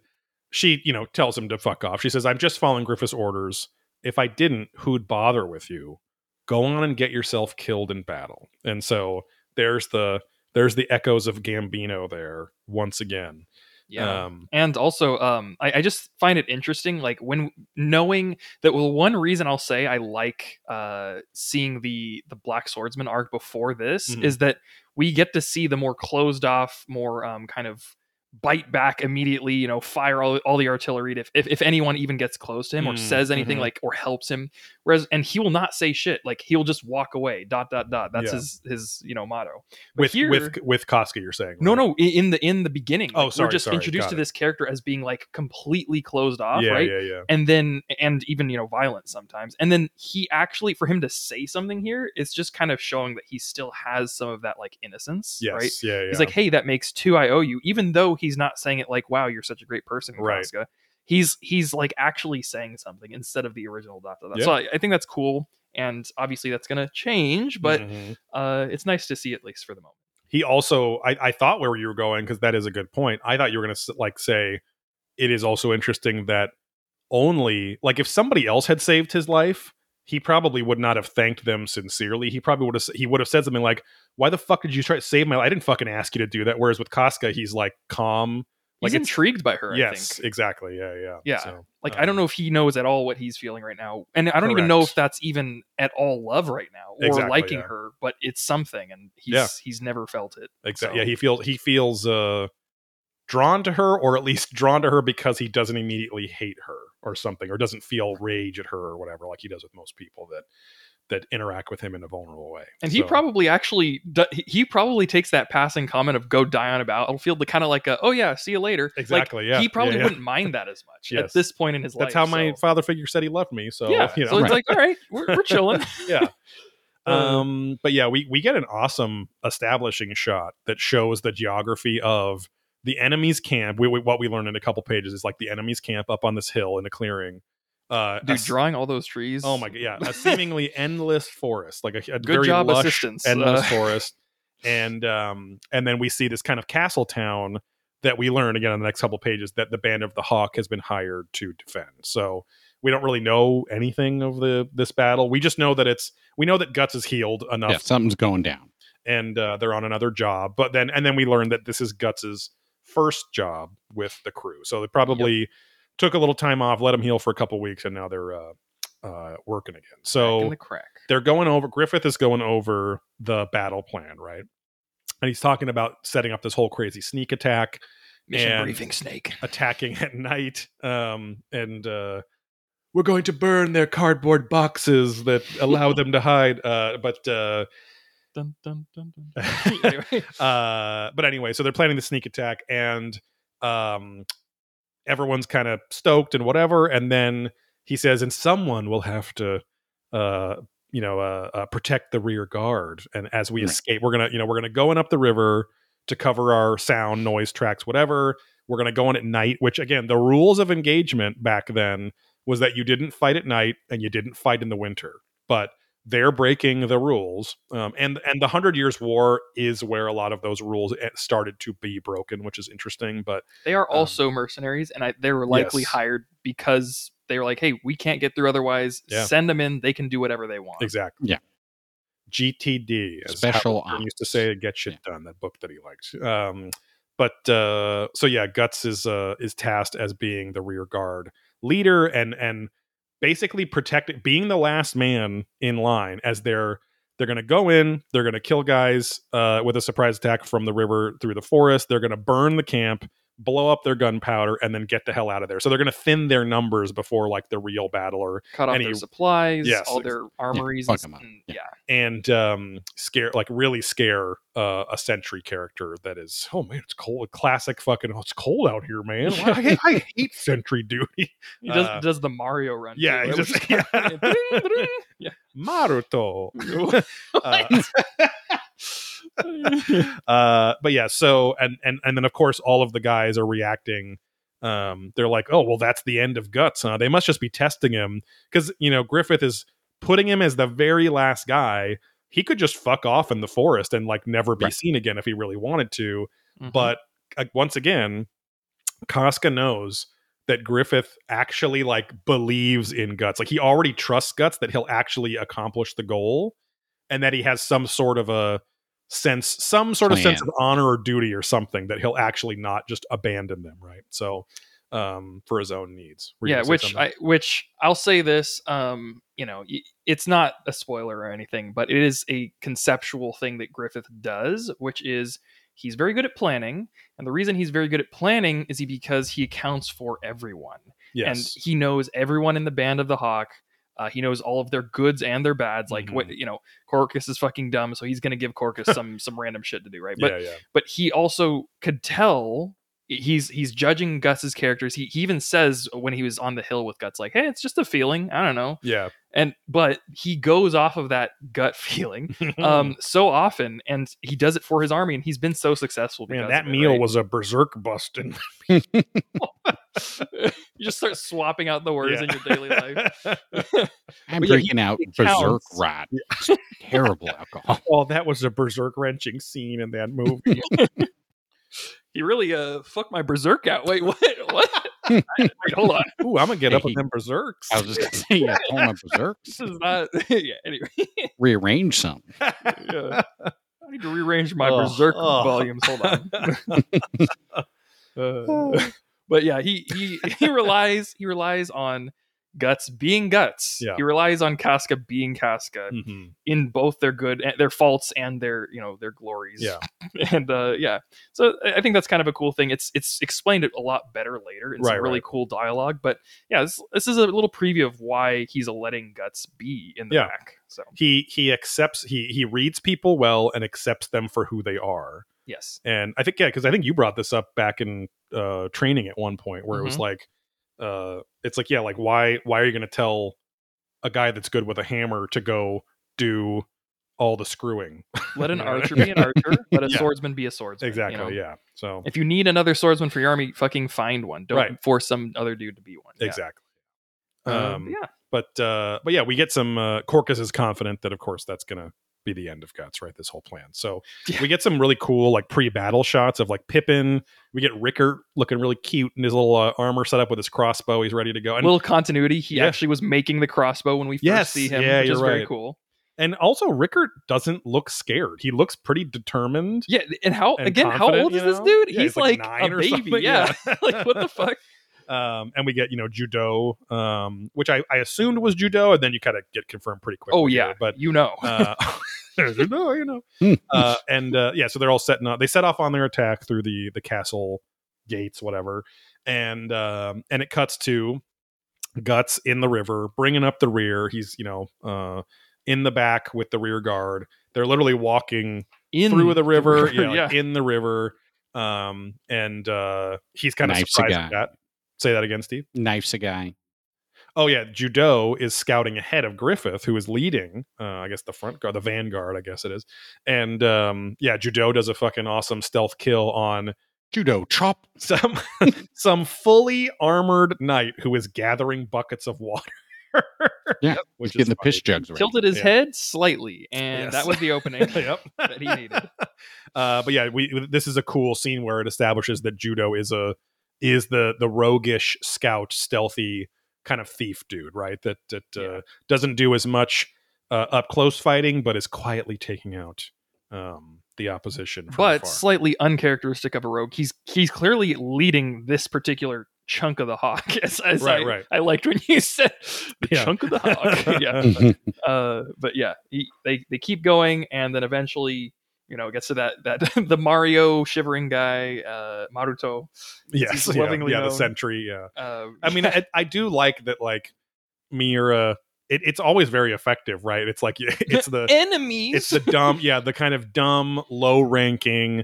she, you know, tells him to fuck off. She says, I'm just following Griffith's orders. If I didn't, who'd bother with you? Go on and get yourself killed in battle. And so there's the there's the echoes of Gambino there once again. Yeah. Um, and also um I, I just find it interesting like when knowing that well one reason i'll say i like uh seeing the the black swordsman arc before this Mhm. is that we get to see the more closed off more um kind of bite back immediately you know fire all, all the artillery if, if if anyone even gets close to him or Mm, says anything mhm. like or helps him whereas and he will not say shit like he'll just walk away dot dot dot that's Yeah. his his you know motto But with here- with with Casca, you're saying? no, right? no. i- In the in the beginning, Oh, sorry, we're just sorry, introduced to this character as being like completely closed off, yeah, right? yeah, yeah. And then and even you know violent sometimes. And then he actually, for him to say something here, it's just kind of showing that he still has some of that like innocence, Yes, right? yeah, yeah. He's like, hey, that makes two I owe you, even though he's not saying it like, wow, you're such a great person, Right. He's he's like actually saying something instead of the original dot dot dot. Yeah. So I, I think that's cool. And obviously that's gonna change, but Mhm. uh, it's nice to see at least for the moment. he also I, I thought where you were going because that is a good point i thought you were going to like say it is also interesting that only like if somebody else had saved his life he probably would not have thanked them sincerely he probably would have he would have said something like why the fuck did you try to save my life i didn't fucking ask you to do that whereas with Casca, he's like calm like it's intrigued by her. I yes think. exactly yeah yeah Yeah. So, Like I don't um, know if he knows at all what he's feeling right now, and I don't even know if that's even at all love right now or Exactly, liking yeah. her. But it's something, and he's Yeah. he's never felt it. Exactly. So- Yeah, he feels he feels uh drawn to her, or at least drawn to her because he doesn't immediately hate her or something, or doesn't feel rage at her or whatever, like he does with most people that that interact with him in a vulnerable way. And he probably actually he- probably takes that passing comment of "go die on a battlefield" to kind of like a "oh yeah, see you later." Like, Exactly, yeah, He probably yeah, yeah. wouldn't mind that as much Yes. at this point in his life. that's how my so- father figure said he loved me. So yeah. you know, So it's like, all right, we're, we're chilling. yeah. Uh, Um, but yeah, we we get an awesome establishing shot that shows the geography of the enemy's camp. We, we, what we learn in a couple pages is like the enemy's camp up on this hill in a clearing. Uh, Dude, a- drawing all those trees. Oh my god, yeah, a seemingly endless forest, like a, a Good very job, lush, assistants. endless Uh, forest, and um, and then we see this kind of castle town that we learn again in the next couple pages that the band of the Hawk has been hired to defend. So we don't really know anything of the this battle. We just know that it's we know that Guts is healed enough, Yeah, something's going down. and uh, they're on another job. But then and then we learn that this is Guts's first job with the crew. So they probably took a little time off, let them heal for a couple weeks, and now they're uh, uh, working again. So the crack. they're going over. Griffith is going over the battle plan, right? And he's talking about setting up this whole crazy sneak attack, Mission briefing, Snake. attacking at night, um, and uh, we're going to burn their cardboard boxes that allow them to hide. Uh, but uh, Dun, dun, dun, dun. Anyway. uh, but anyway, so they're planning the sneak attack, and um, everyone's kind of stoked and whatever. And then he says, "And someone will have to, uh, you know, uh, uh, protect the rear guard." And as we Right. escape, we're gonna, you know, we're gonna go in up the river to cover our sound, noise tracks, whatever. We're gonna go in at night. Which again, the rules of engagement back then was that you didn't fight at night and you didn't fight in the winter, but they're breaking the rules um, and and the hundred years war is where a lot of those rules eh, started to be broken which is interesting but They are Um, also mercenaries, and I, they were likely yes. hired because they were like, "Hey, we can't get through otherwise. Yeah. Send them in; they can do whatever they want." exactly Yeah. gtd Special Howard used to ops. say get shit done that book that he likes um but uh so yeah guts is uh is tasked as being the rear guard leader and and basically protecting being the last man in line as they're they're going to go in they're going to kill guys uh, with a surprise attack from the river through the forest. They're going to burn the camp blow up their gunpowder and then get the hell out of there so they're going to thin their numbers before like the real battle or Cut off Any- their supplies, Yes, all their armories. fuck and, 'em and- Yeah. yeah. and um scare like really scare uh, a sentry character that is oh man it's cold classic fucking oh, it's cold out here man Why- I, hate, I hate sentry duty He does, Uh, does the Mario run. yeah, too, right? just- yeah. yeah. Maruto. uh, uh, but yeah, so and and and then of course all of the guys are reacting. Um, they're like, oh well, that's the end of guts, huh? They must just be testing him because you know Griffith is putting him as the very last guy. He could just fuck off in the forest and like never be Right. seen again if he really wanted to. Mhm. But uh, once again, Casca knows that Griffith actually like believes in Guts. Like he already trusts Guts that he'll actually accomplish the goal and that he has some sort of a sense some sort of sense of honor or duty or something that he'll actually not just abandon them, right? So um for his own needs. Yeah, which? I which I'll say this, um, you know, it's not a spoiler or anything, but it is a conceptual thing that Griffith does, which is he's very good at planning, and the reason he's very good at planning is he because he accounts for everyone, yes. and he knows everyone in the band of the Hawk. Uh, he knows all of their goods and their bads. Like Mm-hmm. you know, Corkus is fucking dumb, so he's gonna give Corkus some some random shit to do, right? But yeah, yeah. but he also could tell he's he's judging Guts's characters. He, he even says when he was on the hill with Guts, like, "Hey, it's just a feeling. I don't know." Yeah. And but he goes off of that gut feeling um so often, and he does it for his army, and he's been so successful. Man, that it, meal right? was a berserk busting. you just start swapping out the words in your daily life. I'm But yeah, drinking out Berserk rot. Rat. Terrible alcohol. oh, that was a berserk wrenching scene in that movie. He really uh fucked my berserk out. Wait, what? What? Wait, hold on. Ooh, I'm gonna get Hey, up with them berserks. I was just gonna say, yeah, call my Berserk. This is not. yeah. Anyway. Rearrange some. yeah. I need to rearrange my Ugh, berserk ugh. volumes. Hold on. Uh, but yeah, he he he relies he relies on guts being guts. Yeah. He relies on Casca being Casca Mhm. in both their good their faults and their you know their glories. Yeah. and uh, yeah, so I think that's kind of a cool thing. It's it's explained it a lot better later in Right, some really right. cool dialogue. But yeah, this, this is a little preview of why he's letting guts be in the Yeah. back. So He he accepts he he reads people well and accepts them for who they are. yes, And I think yeah, because I think you brought this up back in uh training at one point where it was Mhm. like uh it's like yeah, like why why are you gonna tell a guy that's good with a hammer to go do all the screwing? let an archer be an archer. Let a Yeah. swordsman be a swordsman. you exactly, know? yeah. So If you need another swordsman for your army, fucking find one. Don't Right. force some other dude to be one. Yeah. exactly. Um, Um, yeah. but uh but yeah we get some uh corkus is confident that of course that's gonna be the end of guts right this whole plan so Yeah. we get some really cool like pre-battle shots of like pippin we get rickert looking really cute in his little uh, armor set up with his crossbow he's ready to go and little continuity. He Yeah. actually was making the crossbow when we first Yes, see him, yeah, which is very right. cool. and also rickert doesn't look scared he looks pretty determined Yeah, and how and again? How old is you this dude? Yeah, he's, he's, like, like, nine a or baby. something, yeah. like what the fuck? Um and we get you know judo um which i i assumed was judo and then you kind of get confirmed pretty quick. Oh here, yeah, but you know. uh, you know, you know. Hmm. uh, and uh, yeah, so they're all setting up. They set off on their attack through the the castle gates, whatever, and um, and it cuts to guts in the river, bringing up the rear. He's you know uh, in the back with the rear guard. They're literally walking in through the river, yeah, like yeah. in the river. Um, and uh, he's kind of Knife's surprised at that. Say that again, Steve. Knife's a guy. Oh yeah, Judeau is scouting ahead of Griffith, who is leading. Uh, I guess the front guard, the vanguard, I guess it is. And um, yeah, Judeau does a fucking awesome stealth kill on Judo chop. some some fully armored knight who is gathering buckets of water. Yeah, which He's getting the funny. piss jugs ready. tilted his Yeah. head slightly, and Yes. that was the opening. yep. that he needed. Uh, but yeah, we this is a cool scene where it establishes that Judeau is a is the the roguish scout, stealthy kind of thief dude, right? That that uh, Yeah. doesn't do as much uh, up close fighting, but is quietly taking out um, the opposition. From but afar. slightly uncharacteristic of a rogue. He's he's clearly leading this particular chunk of the hawk. As, as Right, I, right. I liked when you said the Yeah. chunk of the hawk. yeah. Uh, but yeah, he, they they keep going, and then eventually, you know, gets to that that the Mario shivering guy, uh, Maruto. yes, yeah, lovingly yeah, the sentry, yeah. Uh, I mean, I, I do like that. Like Miura, it, it's always very effective, right? It's like it's the enemies. it's the dumb, yeah, the kind of dumb, low ranking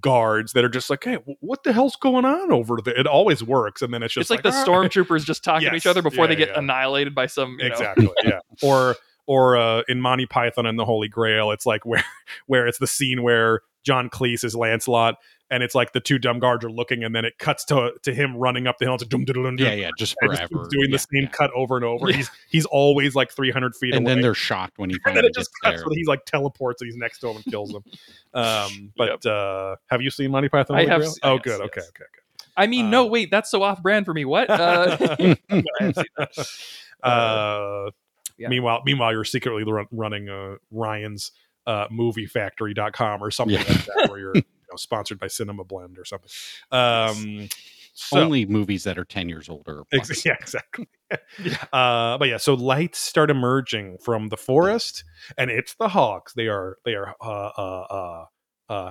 guards that are just like, hey, what the hell's going on over there? It always works, and then it's just it's like, the "Ah." stormtroopers just talking to each other before yeah, they get annihilated by some you know- exactly, yeah. Or or uh, in Monty Python and the Holy Grail, it's like where where it's the scene where John Cleese is Lancelot. And it's like the two dumb guards are looking, and then it cuts to to him running up the hill. It's a dum dum dum dum. yeah, yeah, just and just forever. keeps doing Yeah, the same yeah. cut over and over. Yeah. He's he's always like three hundred feet And away. then they're shocked when he and then it just cuts there. when he's like teleports and he's next to him and kills him. Um, but uh, have you seen Monty Python? I Holy have Grail? se- Oh, yes, good. yes. Okay, okay, okay. I mean, no, Uh, wait, that's so off brand for me. What? Uh, I have seen that. Uh, yeah. Meanwhile, meanwhile, you're secretly run, running uh, Ryan's uh, moviefactory.com or something Yeah. like that, where you're you know, sponsored by Cinema Blend or something. Um, so, Only movies that are ten years older. or Ex- yeah, exactly. uh, but yeah, so lights start emerging from the forest, and it's the hawks. They are they are uh, uh, uh, uh,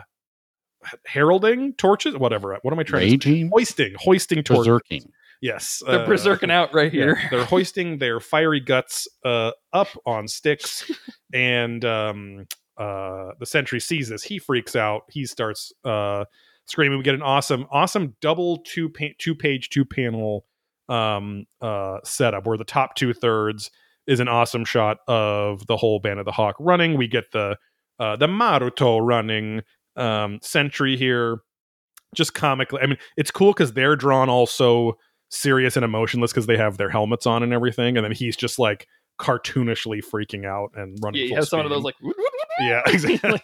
heralding torches, whatever. What am I trying to say? Hoisting, hoisting torches. berserking. Yes, They're uh, berserking out right yeah, here. they're hoisting their fiery guts uh, up on sticks, and um, uh, the sentry sees this. He freaks out. He starts uh, screaming. We get an awesome, awesome double two pa- two page two panel um, uh, setup where the top two thirds is an awesome shot of the whole band of the hawk running. We get the uh, the Maruto running um, sentry here, just comically. I mean, it's cool because they're drawn also serious and emotionless because they have their helmets on and everything, and then he's just like cartoonishly freaking out and running. Yeah, he has some of those like yeah, exactly.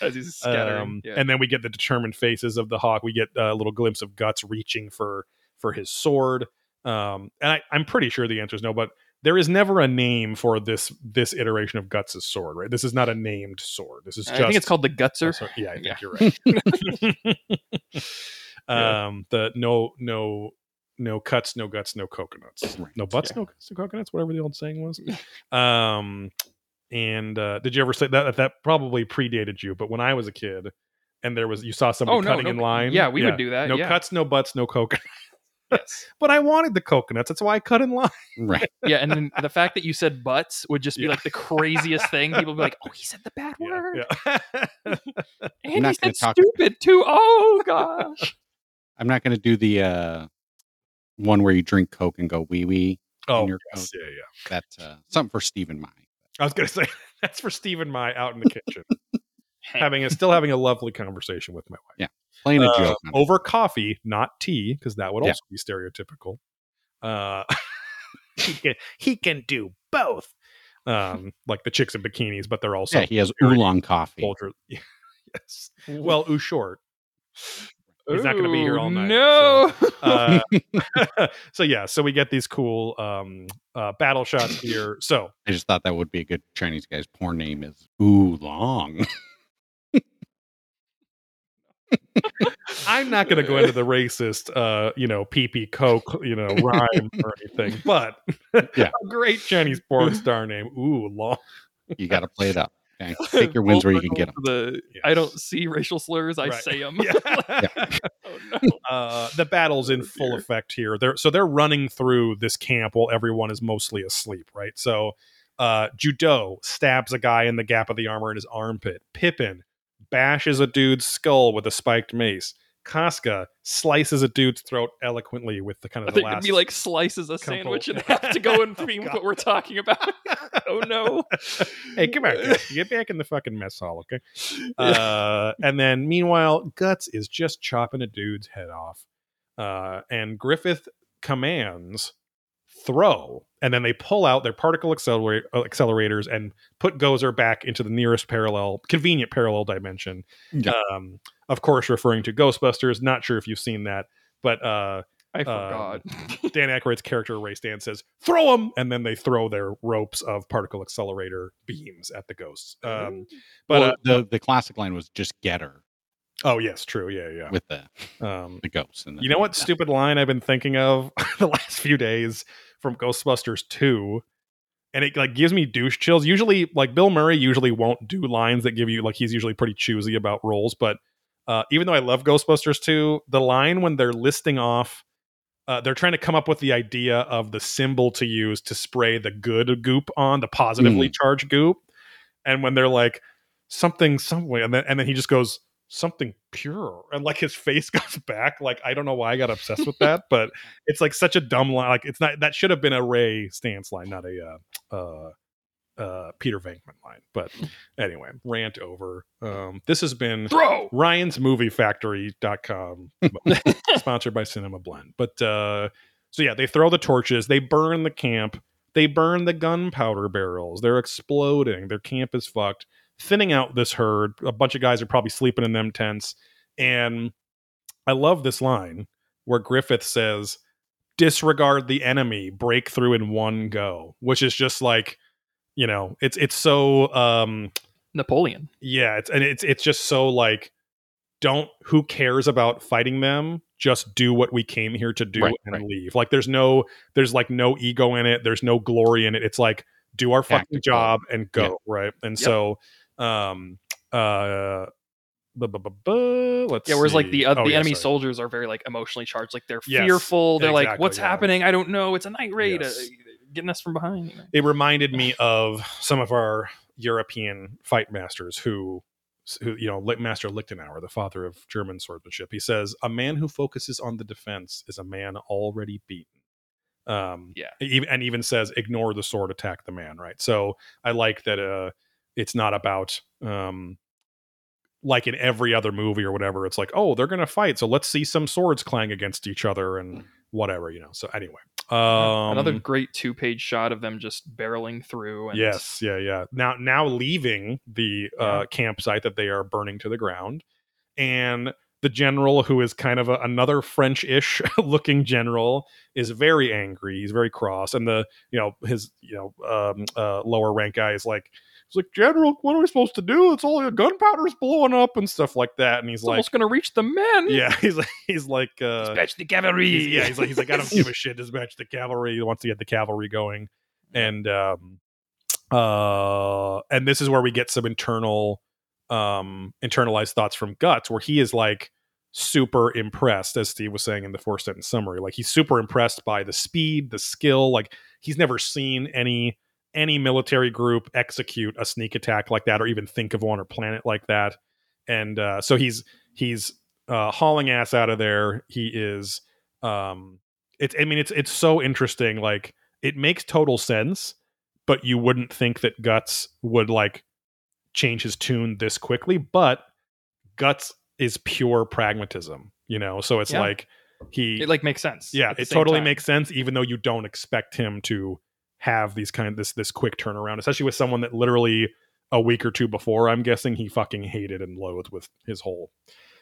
as he's scattering. Um, yeah. And then we get the determined faces of the hawk. We get a little glimpse of guts reaching for for his sword. Um, and I, I'm pretty sure the answer is no, but there is never a name for this this iteration of Guts' sword, right? This is not a named sword. This is just I just think it's called the Gutser. Oh, yeah, I think Yeah. you're right. Um, the no no no cuts, no guts, no coconuts, Right. no butts, Yeah. no guts, no coconuts, whatever the old saying was. Um, and uh, did you ever say that? That probably predated you, but when I was a kid, and there was you saw somebody Oh, no, cutting no, in line, yeah, we would do that, No yeah. cuts, no butts, no coconuts. yes. But I wanted the coconuts. That's why I cut in line. Right. Yeah, and then the fact that you said butts would just be Yeah. like the craziest thing. People would be like, "Oh, he said the bad Yeah, word, yeah. and he said stupid too." Oh gosh. I'm not going to do the uh, one where you drink Coke and go wee wee. oh, your yes, yeah, yeah. That's uh, something for Stephen Mai. I was gonna say that's for Stephen Mai out in the kitchen, having a, still having a lovely conversation with my wife. Yeah, playing a Uh, joke. over coffee, not tea, because that would Yeah. also be stereotypical. Uh, he can he can do both, um, like the chicks in bikinis, but they're also yeah, he has oolong coffee. yes, well, ooh short. He's not gonna be here Ooh, all night, No. Uh, so yeah, so we get these cool um, uh, battle shots here. So I just thought that would be a good Chinese guy's porn name is oolong. I'm not going to go into the racist, uh, you know, pee pee coke, you know, rhyme or anything, but Yeah. a great Chinese porn star name. Ooh, long. you got to play it up. Okay? Take your wins where you can get them. The Yes. I don't see racial slurs. I Right. say them. Yeah. oh no. uh, the battle's in Oh, full dear. effect here. They're so they're running through this camp while everyone is mostly asleep, right? So Uh, Judeau stabs a guy in the gap of the armor in his armpit. Pippin bashes a dude's skull with a spiked mace. Casca slices a dude's throat eloquently with the kind I of the think last. be like slices a couple- sandwich and have to go and theme God. what we're talking about. oh no. hey, come back. Get back in the fucking mess hall, okay? Uh, and then meanwhile, Guts is just chopping a dude's head off. Uh, and Griffith commands throw. And then they pull out their particle acceler- uh, accelerators and put Gozer back into the nearest parallel, convenient parallel dimension. Yeah. Um, of course, referring to Ghostbusters. Not sure if you've seen that, but uh, I forgot. Dan Aykroyd's character Ray Stantz says, "Throw them," and then they throw their ropes of particle accelerator beams at the ghosts. Um, but well, uh, the the classic line was just get her oh yes, true, yeah, yeah. with the Um, the ghosts. And the, you know what yeah. stupid line I've been thinking of the last few days from Ghostbusters two, and it like gives me douche chills. Usually, like Bill Murray usually won't do lines that give you like he's usually pretty choosy about roles, but uh, even though I love Ghostbusters 2, the line when they're listing off, uh, they're trying to come up with the idea of the symbol to use to spray the good goop on, the positively charged goop. And when they're like, something, some way, and then, and then he just goes, something pure. And like his face goes back. Like, I don't know why I got obsessed with that, but it's like such a dumb line. Like, it's not, that should have been a Ray Stantz line, not a, uh, uh, uh, Peter Venkman line. But anyway, rant over. Um, this has been Throw. Ryan's Movie Factory.com, sponsored by Cinema Blend. But uh, so yeah, they throw the torches, they burn the camp, they burn the gunpowder barrels, they're exploding, their camp is fucked, thinning out this herd. A bunch of guys are probably sleeping in them tents. And I love this line where Griffith says, disregard the enemy, break through in one go, which is just like, you know, it's it's so um Napoleon. yeah it's and it's it's just so like don't who cares about fighting them just do what we came here to do Right, and right. leave like there's no there's like no ego in it there's no glory in it it's like do our fucking Tactical. job and go right and Yep. so um uh let's Yeah, whereas like the uh, Oh, the yeah, enemy sorry. soldiers are very like emotionally charged. Like they're Yes, fearful. They're like, "What's yeah. happening? I don't know. It's a night raid, Yes. uh, getting us from behind." You know? it reminded me of some of our European fight masters who who you know Master Lichtenauer, the father of German swordsmanship. He says a man who focuses on the defense is a man already beaten. Um Yeah. even, and even says ignore the sword attack the man, right? So I like that uh it's not about um like in every other movie or whatever it's like oh they're going to fight so let's see some swords clang against each other and whatever you know so anyway um Another great two page shot of them just barreling through. And Yes, yeah, yeah. Now, now leaving the uh, campsite that they are burning to the ground, and the general, who is kind of a, another French-ish looking general, is very angry. He's very cross, and the you know his you know um, uh, lower rank guy is like, he's like, General, what are we supposed to do? It's all the gunpowder's blowing up and stuff like that. And he's It's like, almost going to reach the men. yeah, he's like, he's like, uh, Dispatch the cavalry. He's- yeah, he's like, he's like, I don't give a shit. Dispatch the cavalry. He wants to get the cavalry going, and um, uh, and this is where we get some internal, um, internalized thoughts from Guts, where he is like super impressed, as Steve was saying in the four sentence summary. Like he's super impressed by the speed, the skill. Like he's never seen any any military group execute a sneak attack like that, or even think of one or plan it like that. And uh, so he's he's uh, hauling ass out of there. He is. Um, it's. I mean, it's it's so interesting. Like it makes total sense, but you wouldn't think that Guts would like change his tune this quickly. But Guts is pure pragmatism, you know. So it's Yeah. like he. It like makes sense. yeah, it totally time. makes sense, even though you don't expect him to have these kind of this this quick turnaround, especially with someone that literally a week or two before, I'm guessing he fucking hated and loathed with his whole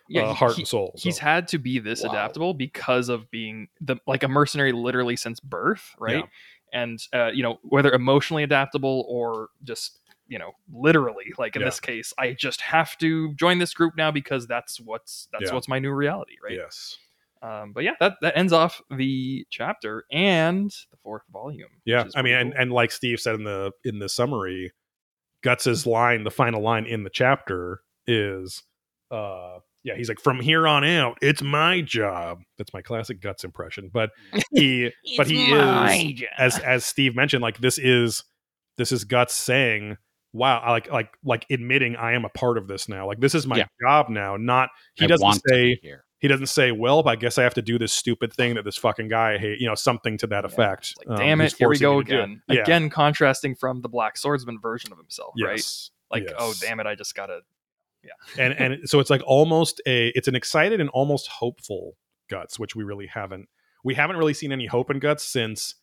yeah, uh, he- heart he- and soul. He's so. had to be this Wow. adaptable because of being the like a mercenary literally since birth, right? And uh, you know whether emotionally adaptable or just you know literally like in Yeah. this case, I just have to join this group now because that's what's that's Yeah. what's my new reality, right? Yes. Um, but yeah, that that ends off the chapter and the fourth volume. Yeah, I mean, pretty and, and like Steve said in the in the summary, Guts's line, the final line in the chapter is, uh, yeah, he's like, from here on out, it's my job. That's my classic Guts impression, but he, but he is, as as Steve mentioned, like this is this is Guts saying, "Wow, I like like like admitting I am a part of this now. Like this is my Yeah. job now." Not he I doesn't say here. He doesn't say, "Well, I guess I have to do this stupid thing that this fucking guy I hate," you know, something to that Yeah. effect. Like, um, damn it, here we go me to do it. again. Yeah. Again, contrasting from the Black Swordsman version of himself, right? Yes. Like, oh damn it, I just gotta. Yeah. and and so it's like almost a it's an excited and almost hopeful guts which we really haven't we haven't really seen any hope in guts since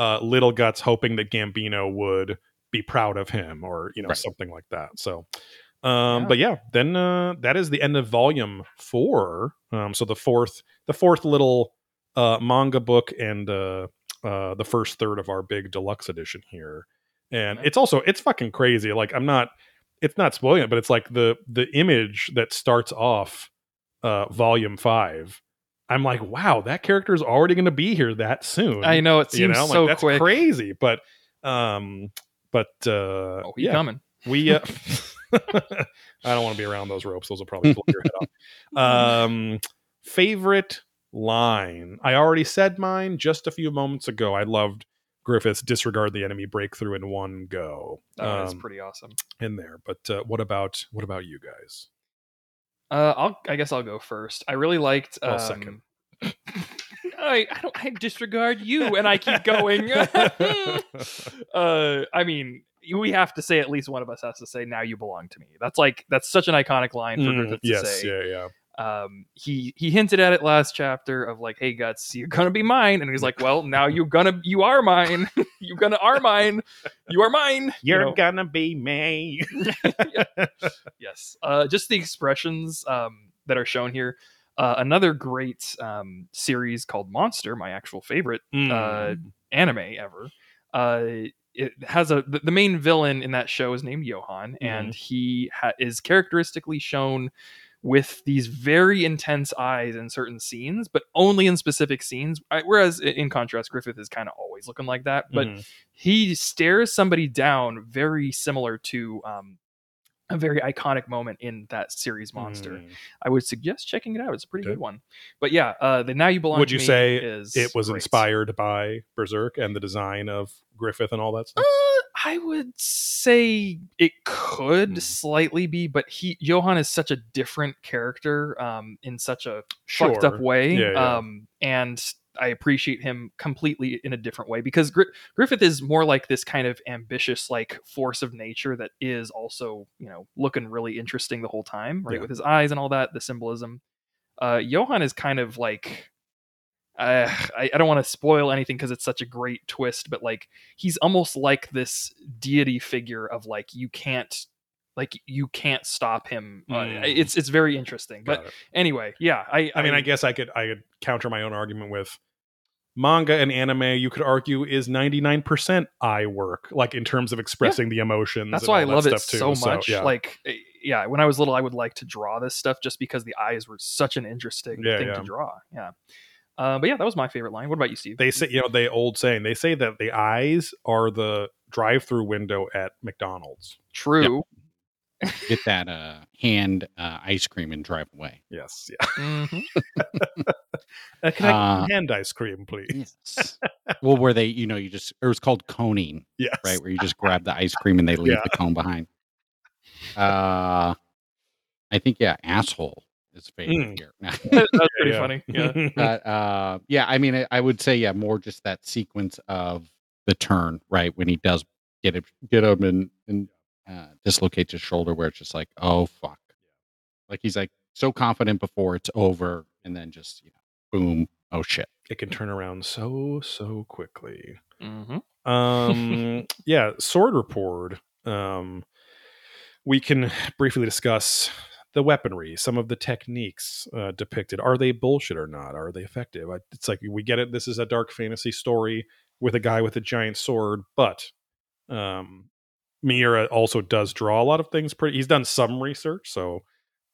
uh little guts hoping that gambino would be proud of him or you know Right. something like that so um Yeah. but yeah then uh that is the end of volume four. Um so the fourth the fourth little uh manga book and uh uh the first third of our big deluxe edition here. And it's also it's fucking crazy. Like i'm not it's not spoiling it but it's like the the image that starts off uh volume five. I'm like wow that character is already going to be here that soon. I know it you seems know so like that's quick. crazy. But um but uh Oh, yeah. coming. we uh, i don't want to be around those ropes those will probably blow your head off um favorite line i already said mine just a few moments ago i loved griffith's disregard the enemy breakthrough in one go That um, pretty awesome. in there but uh, what about what about you guys Uh, I'll. I guess I'll go first. I really liked. Um, I'll second. I, I don't. I disregard you, and I keep going. uh, I mean, we have to say at least one of us has to say, "Now you belong to me." That's like that's such an iconic line for Mm, Griffith to yes say. yeah yeah Um, he he hinted at it last chapter of like, "Hey, guts, you're gonna be mine," and he's like, "Well, now you're gonna you are mine. you're gonna are mine. You are mine." You know? gonna be me yes uh just the expressions um that are shown here uh another great um series called monster my actual favorite Mm. uh anime ever uh it has a the, main villain in that show is named johan and he ha- is characteristically shown with these very intense eyes in certain scenes but only in specific scenes I, whereas in contrast griffith is kind of always looking like that but Mhm. he stares somebody down very similar to um, a very iconic moment in that series monster Mm. i would suggest checking it out it's a pretty Okay. good one but yeah uh, the now you belong Would you say is it was great. inspired by berserk and the design of griffith and all that stuff uh, i would say it could Hmm. slightly be but he johan is such a different character um, in such a fucked up way. Yeah, yeah. Um, and I appreciate him completely in a different way because Gri- Griffith is more like this kind of ambitious, like force of nature that is also, you know, looking really interesting the whole time, right? Yeah. With his eyes and all that, the symbolism. Uh, Johan is kind of like, uh, I, I don't want to spoil anything because it's such a great twist, but like he's almost like this deity figure of like you can't. Like you can't stop him. Uh, Mm. it's it's very interesting. But it. anyway, yeah, I I mean, I guess I could I could counter my own argument with manga and anime. You could argue is ninety nine percent eye work, like in terms of expressing the emotions. that's and why I that love it stuff too. so much. yeah. Like, eh, yeah, when I was little, I would like to draw this stuff just because the eyes were such an interesting Yeah, thing yeah. to draw. Yeah. Uh, but yeah, that was my favorite line. What about you, Steve? they say, you know, the old saying they say that the eyes are the drive through window at McDonald's. True. Get that uh, hand uh, ice cream and drive away. Yes, yeah. Mhm. Uh, can I Uh, get hand ice cream, please? Yes. well, where they, you know, you just it was called coning, Yes, right? Where you just grab the ice cream and they leave Yeah. the cone behind. Uh, I think yeah, asshole is favorite Mm. here. That was pretty Yeah. funny. Yeah. but uh, yeah, I mean, I, I would say yeah, more just that sequence of the turn, right? When he does get it, get him and and uh, dislocates his shoulder, where it's just like, oh fuck, like he's like so confident before it's over, and then just you know, boom, oh shit. it can turn around so so quickly. Mhm. um yeah sword report um we can briefly discuss the weaponry some of the techniques uh, depicted are they bullshit or not are they effective I, it's like we get it this is a dark fantasy story with a guy with a giant sword but um miura also does draw a lot of things pretty he's done some research so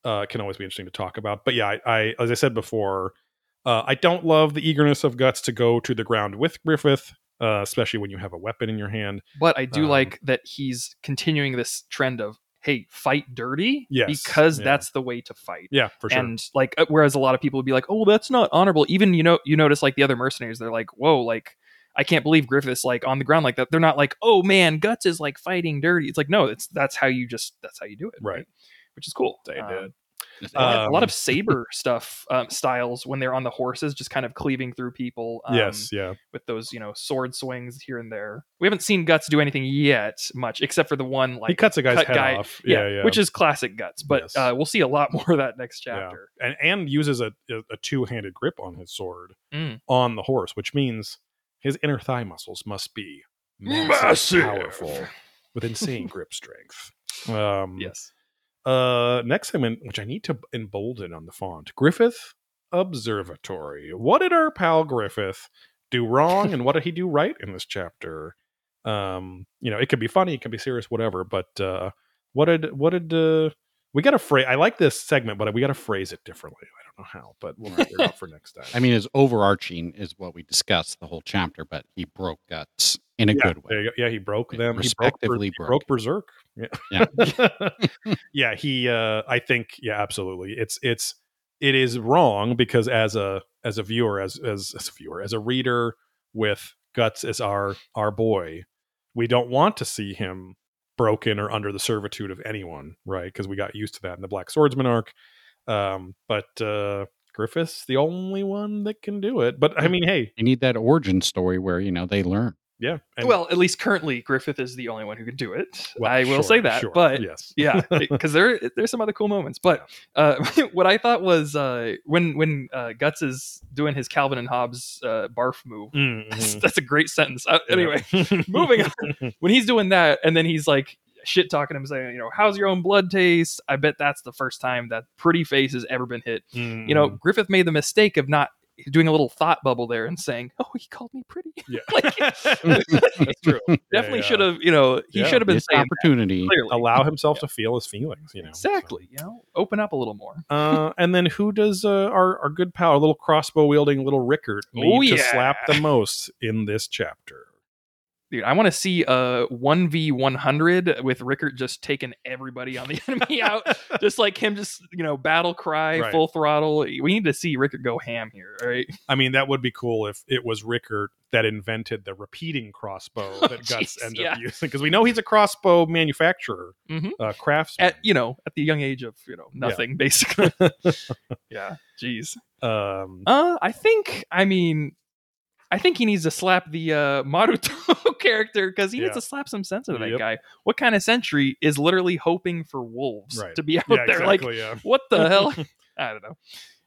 uh it can always be interesting to talk about but yeah i, I as i said before uh, I don't love the eagerness of Guts to go to the ground with Griffith, uh, especially when you have a weapon in your hand. But I do Um, like that he's continuing this trend of, hey, fight dirty Yes, because yeah. that's the way to fight. Yeah, for sure. And like, uh, whereas a lot of people would be like, "Oh, that's not honorable." Even you know, you notice like the other mercenaries, they're like, "Whoa, like I can't believe Griffith's like on the ground like that. They're not like, oh man, Guts is like fighting dirty. It's like no, it's that's how you just that's how you do it, Right. Which is cool. They Um, did. a lot- a lot Um, of saber stuff um, styles when they're on the horses, just kind of cleaving through people. Um, yes, yeah. with those you know sword swings here and there. We haven't seen Guts do anything yet, much except for the one like he cuts a guy's cut head guy- off. yeah, Yeah, yeah. which is classic Guts. But Yes. uh, we'll see a lot more of that next Yeah. chapter. and and uses a, a, a two-handed grip on his sword Mm. on the horse, which means his inner thigh muscles must be massive, powerful, with insane grip strength. Um, Yes. Uh, next segment, which I need to embolden on the font, Griffith Observatory. What did our pal Griffith do wrong, and what did he do right in this chapter? Um, you know, it could be funny, it could be serious, whatever. But uh, what did what did uh, we got to phrase? I like this segment, but we got to phrase it differently. I don't know how, but we'll figure it out for next time. I mean, his overarching is what we discussed the whole chapter, but he broke guts in a yeah, good way. go. yeah, he broke Yeah, them. He broke, Ber- respectively he broke. broke Berserk. Yeah, Yeah. yeah. He, uh, I think, yeah, absolutely. It's it's it is wrong because as a as a viewer, as as as a viewer, as a reader with guts as our our boy, we don't want to see him broken or under the servitude of anyone, right? Because we got used to that in the Black Swordsman arc. Um, but uh, Griffith's the only one that can do it. But I mean, hey, You need that origin story where you know they learn. yeah. and- well, at least currently, Griffith is the only one who can do it. well, I will sure, say that, sure, but yes, yeah, because there there's some other cool moments. But uh, what I thought was uh, when when uh, Guts is doing his Calvin and Hobbes uh, barf move. Mhm. That's, that's a great sentence. Uh, anyway, Yeah. moving on. when he's doing that, and then he's like shit talking him, saying, you know, how's your own blood taste? I bet that's the first time that pretty face has ever been hit. Mhm. You know, Griffith made the mistake of not doing a little thought bubble there and saying, "Oh, he called me pretty." yeah, like- that's true. Definitely yeah. should have, you know, he Yeah. should have been Missed saying opportunity. clearly. allow himself to feel his feelings. You know, so. exactly. You know, open up a little more. Uh, and then who does uh, our our good pal, our little crossbow wielding little Rickert, need Oh, to slap the most in this chapter? Dude, I want to see a one v one hundred with Rickert just taking everybody on the enemy out, just like him, just you know, battle cry, Right. full throttle. We need to see Rickert go ham here, right? I mean, that would be cool if it was Rickert that invented the repeating crossbow Oh, that Guts jeez, ends yeah. up using because we know he's a crossbow manufacturer, Mhm. uh, craftsman. At you know, at the young age of you know nothing, basically. yeah, jeez. um, Uh, I think. I mean, I think he needs to slap the uh, Maruto character because he Yeah. needs to slap some sense into that Yep. guy. What kind of sentry is literally hoping for wolves Right. to be out yeah, there? Like, yeah. what the hell? I don't know.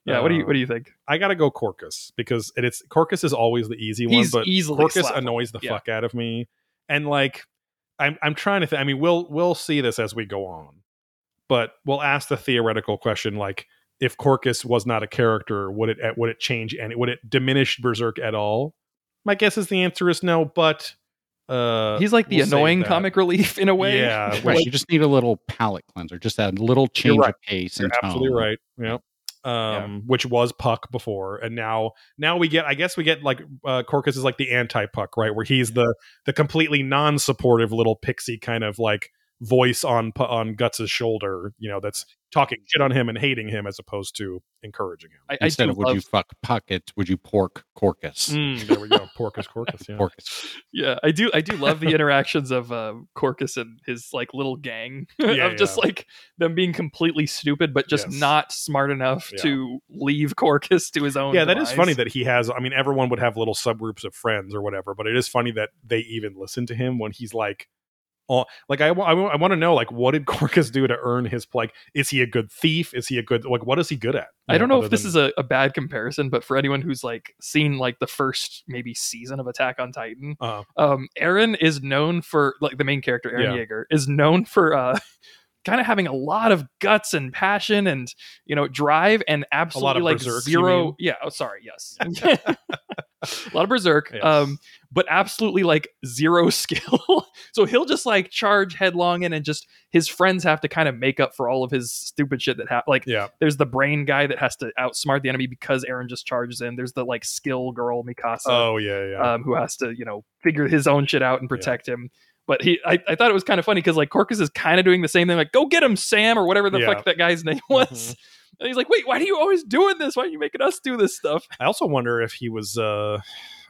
Yeah, what do you Uh, what do you think? I gotta go Corkus because and it's Corkus is always the easy one, He's but easily Corkus annoys the fuck out of me. And like, I'm I'm trying to think. I mean, we'll we'll see this as we go on, but we'll ask the theoretical question like, if Corkus was not a character, would it would it change and would it diminish Berserk at all? My guess is the answer is no, but uh, He's like the we'll annoying comic relief in a way. Yeah, Right, Like- you just need a little palate cleanser, just a little change right. of pace You're and tone. absolutely right. Yeah. Um, which was Puck before, and now now we get. I guess we get like uh, Corkus is like the anti Puck, right? Where he's the the completely non supportive little pixie kind of like voice on Pu- on Guts's shoulder. You know, that's talking shit on him and hating him as opposed to encouraging him. I, I Instead do of would love, you fuck Puckett, would you pork Corkus? Mm, there we go, Porcus Corkus. Yeah. Porcus. yeah, I do I do love the interactions of uh, Corkus and his like little gang Yeah, of just like them being completely stupid, but just Yes. not smart enough Yeah. to leave Corkus to his own. yeah, that is funny that he has. I mean, everyone would have little subgroups of friends or whatever, but it is funny that they even listen to him when he's like, like I, I, I want to know, like, what did Corkus do to earn his like? Is he a good thief? Is he a good like? What is he good at? I don't know if this is a, a bad comparison, but for anyone who's like seen like the first maybe season of Attack on Titan, Uh, um, Eren is known for like the main character, Eren Yeah. Yeager, is known for uh kind of having a lot of guts and passion and you know drive and absolutely like zero yeah oh sorry yes a lot of berserk Yes. um but absolutely like zero skill so he'll just like charge headlong in and just his friends have to kind of make up for all of his stupid shit that ha- like yeah, there's the brain guy that has to outsmart the enemy because Eren just charges in. There's the like skill girl Mikasa oh yeah, yeah. um, who has to you know figure his own shit out and protect him. But he, I, I thought it was kind of funny because like Corkus is kind of doing the same thing, like go get him, Sam, or whatever the Yeah. fuck that guy's name was. Mhm. And he's like, wait, why are you always doing this? Why are you making us do this stuff? I also wonder if he was. uh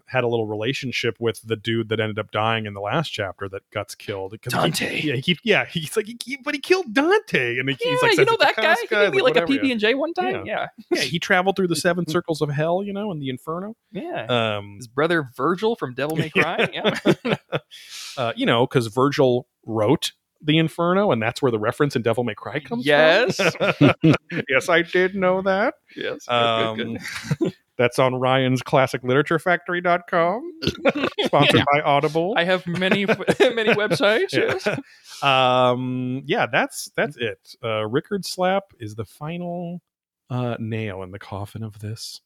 had a little relationship with the dude that ended up dying in the last chapter that Guts killed. 'Cause he- Dante. yeah, he keep, yeah, he's like, he keep, but he killed Dante, and he, Yeah, he's like, you know that guy? He gave me like, whatever, a PB and J one time. Yeah, Yeah, he traveled through the seven circles of hell, you know, in the Inferno. yeah. Um, His brother Virgil from Devil May Cry. Yeah. uh, you know, because Virgil wrote the Inferno, and that's where the reference in Devil May Cry comes Yes. from. yes, I did know that. yes. good, Um, good, good. That's on Ryan's Classic Literature Factory.com, sponsored Yeah. by Audible. I have many many websites. Yes. Yeah. um, yeah, that's that's it. Uh, Rickert Slap is the final uh, nail in the coffin of this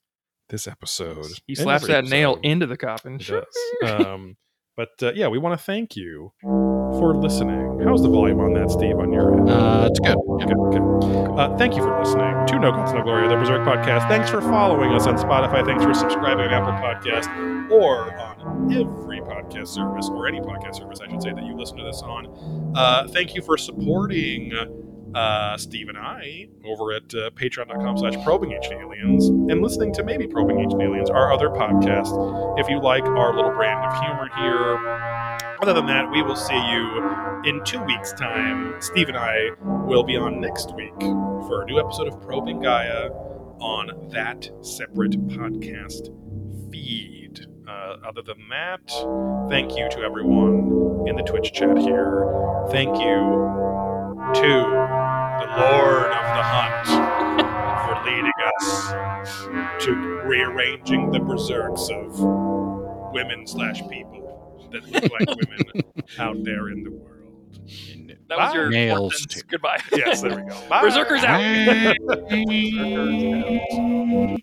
this episode. He slaps every that nail into the coffin. It does. um, but uh, yeah, we want to thank you for listening. How's the volume on that, Steve? On your end? Uh, it's good. Good, good. Uh, thank you for listening to No Guts, No Glory, the Berserk Podcast. Thanks for following us on Spotify. Thanks for subscribing on Apple Podcast or on every podcast service, or any podcast service, I should say, that you listen to this on. Uh, thank you for supporting uh, Steve and I over at uh, patreon.com slash probing ancient aliens and listening to maybe probing ancient aliens, our other podcast. If you like our little brand of humor here, other than that, we will see you in two weeks' time. Steve and I will be on next week for a new episode of Probing Gaia on that separate podcast feed. Uh, other than that, thank you to everyone in the Twitch chat here. Thank you to the Lord of the Hunt for leading us to rearranging the berserks of women slash people that look like women out there in the world. That was your Nails Goodbye. Yes, there we go. Bye. Berserkers out. Bye.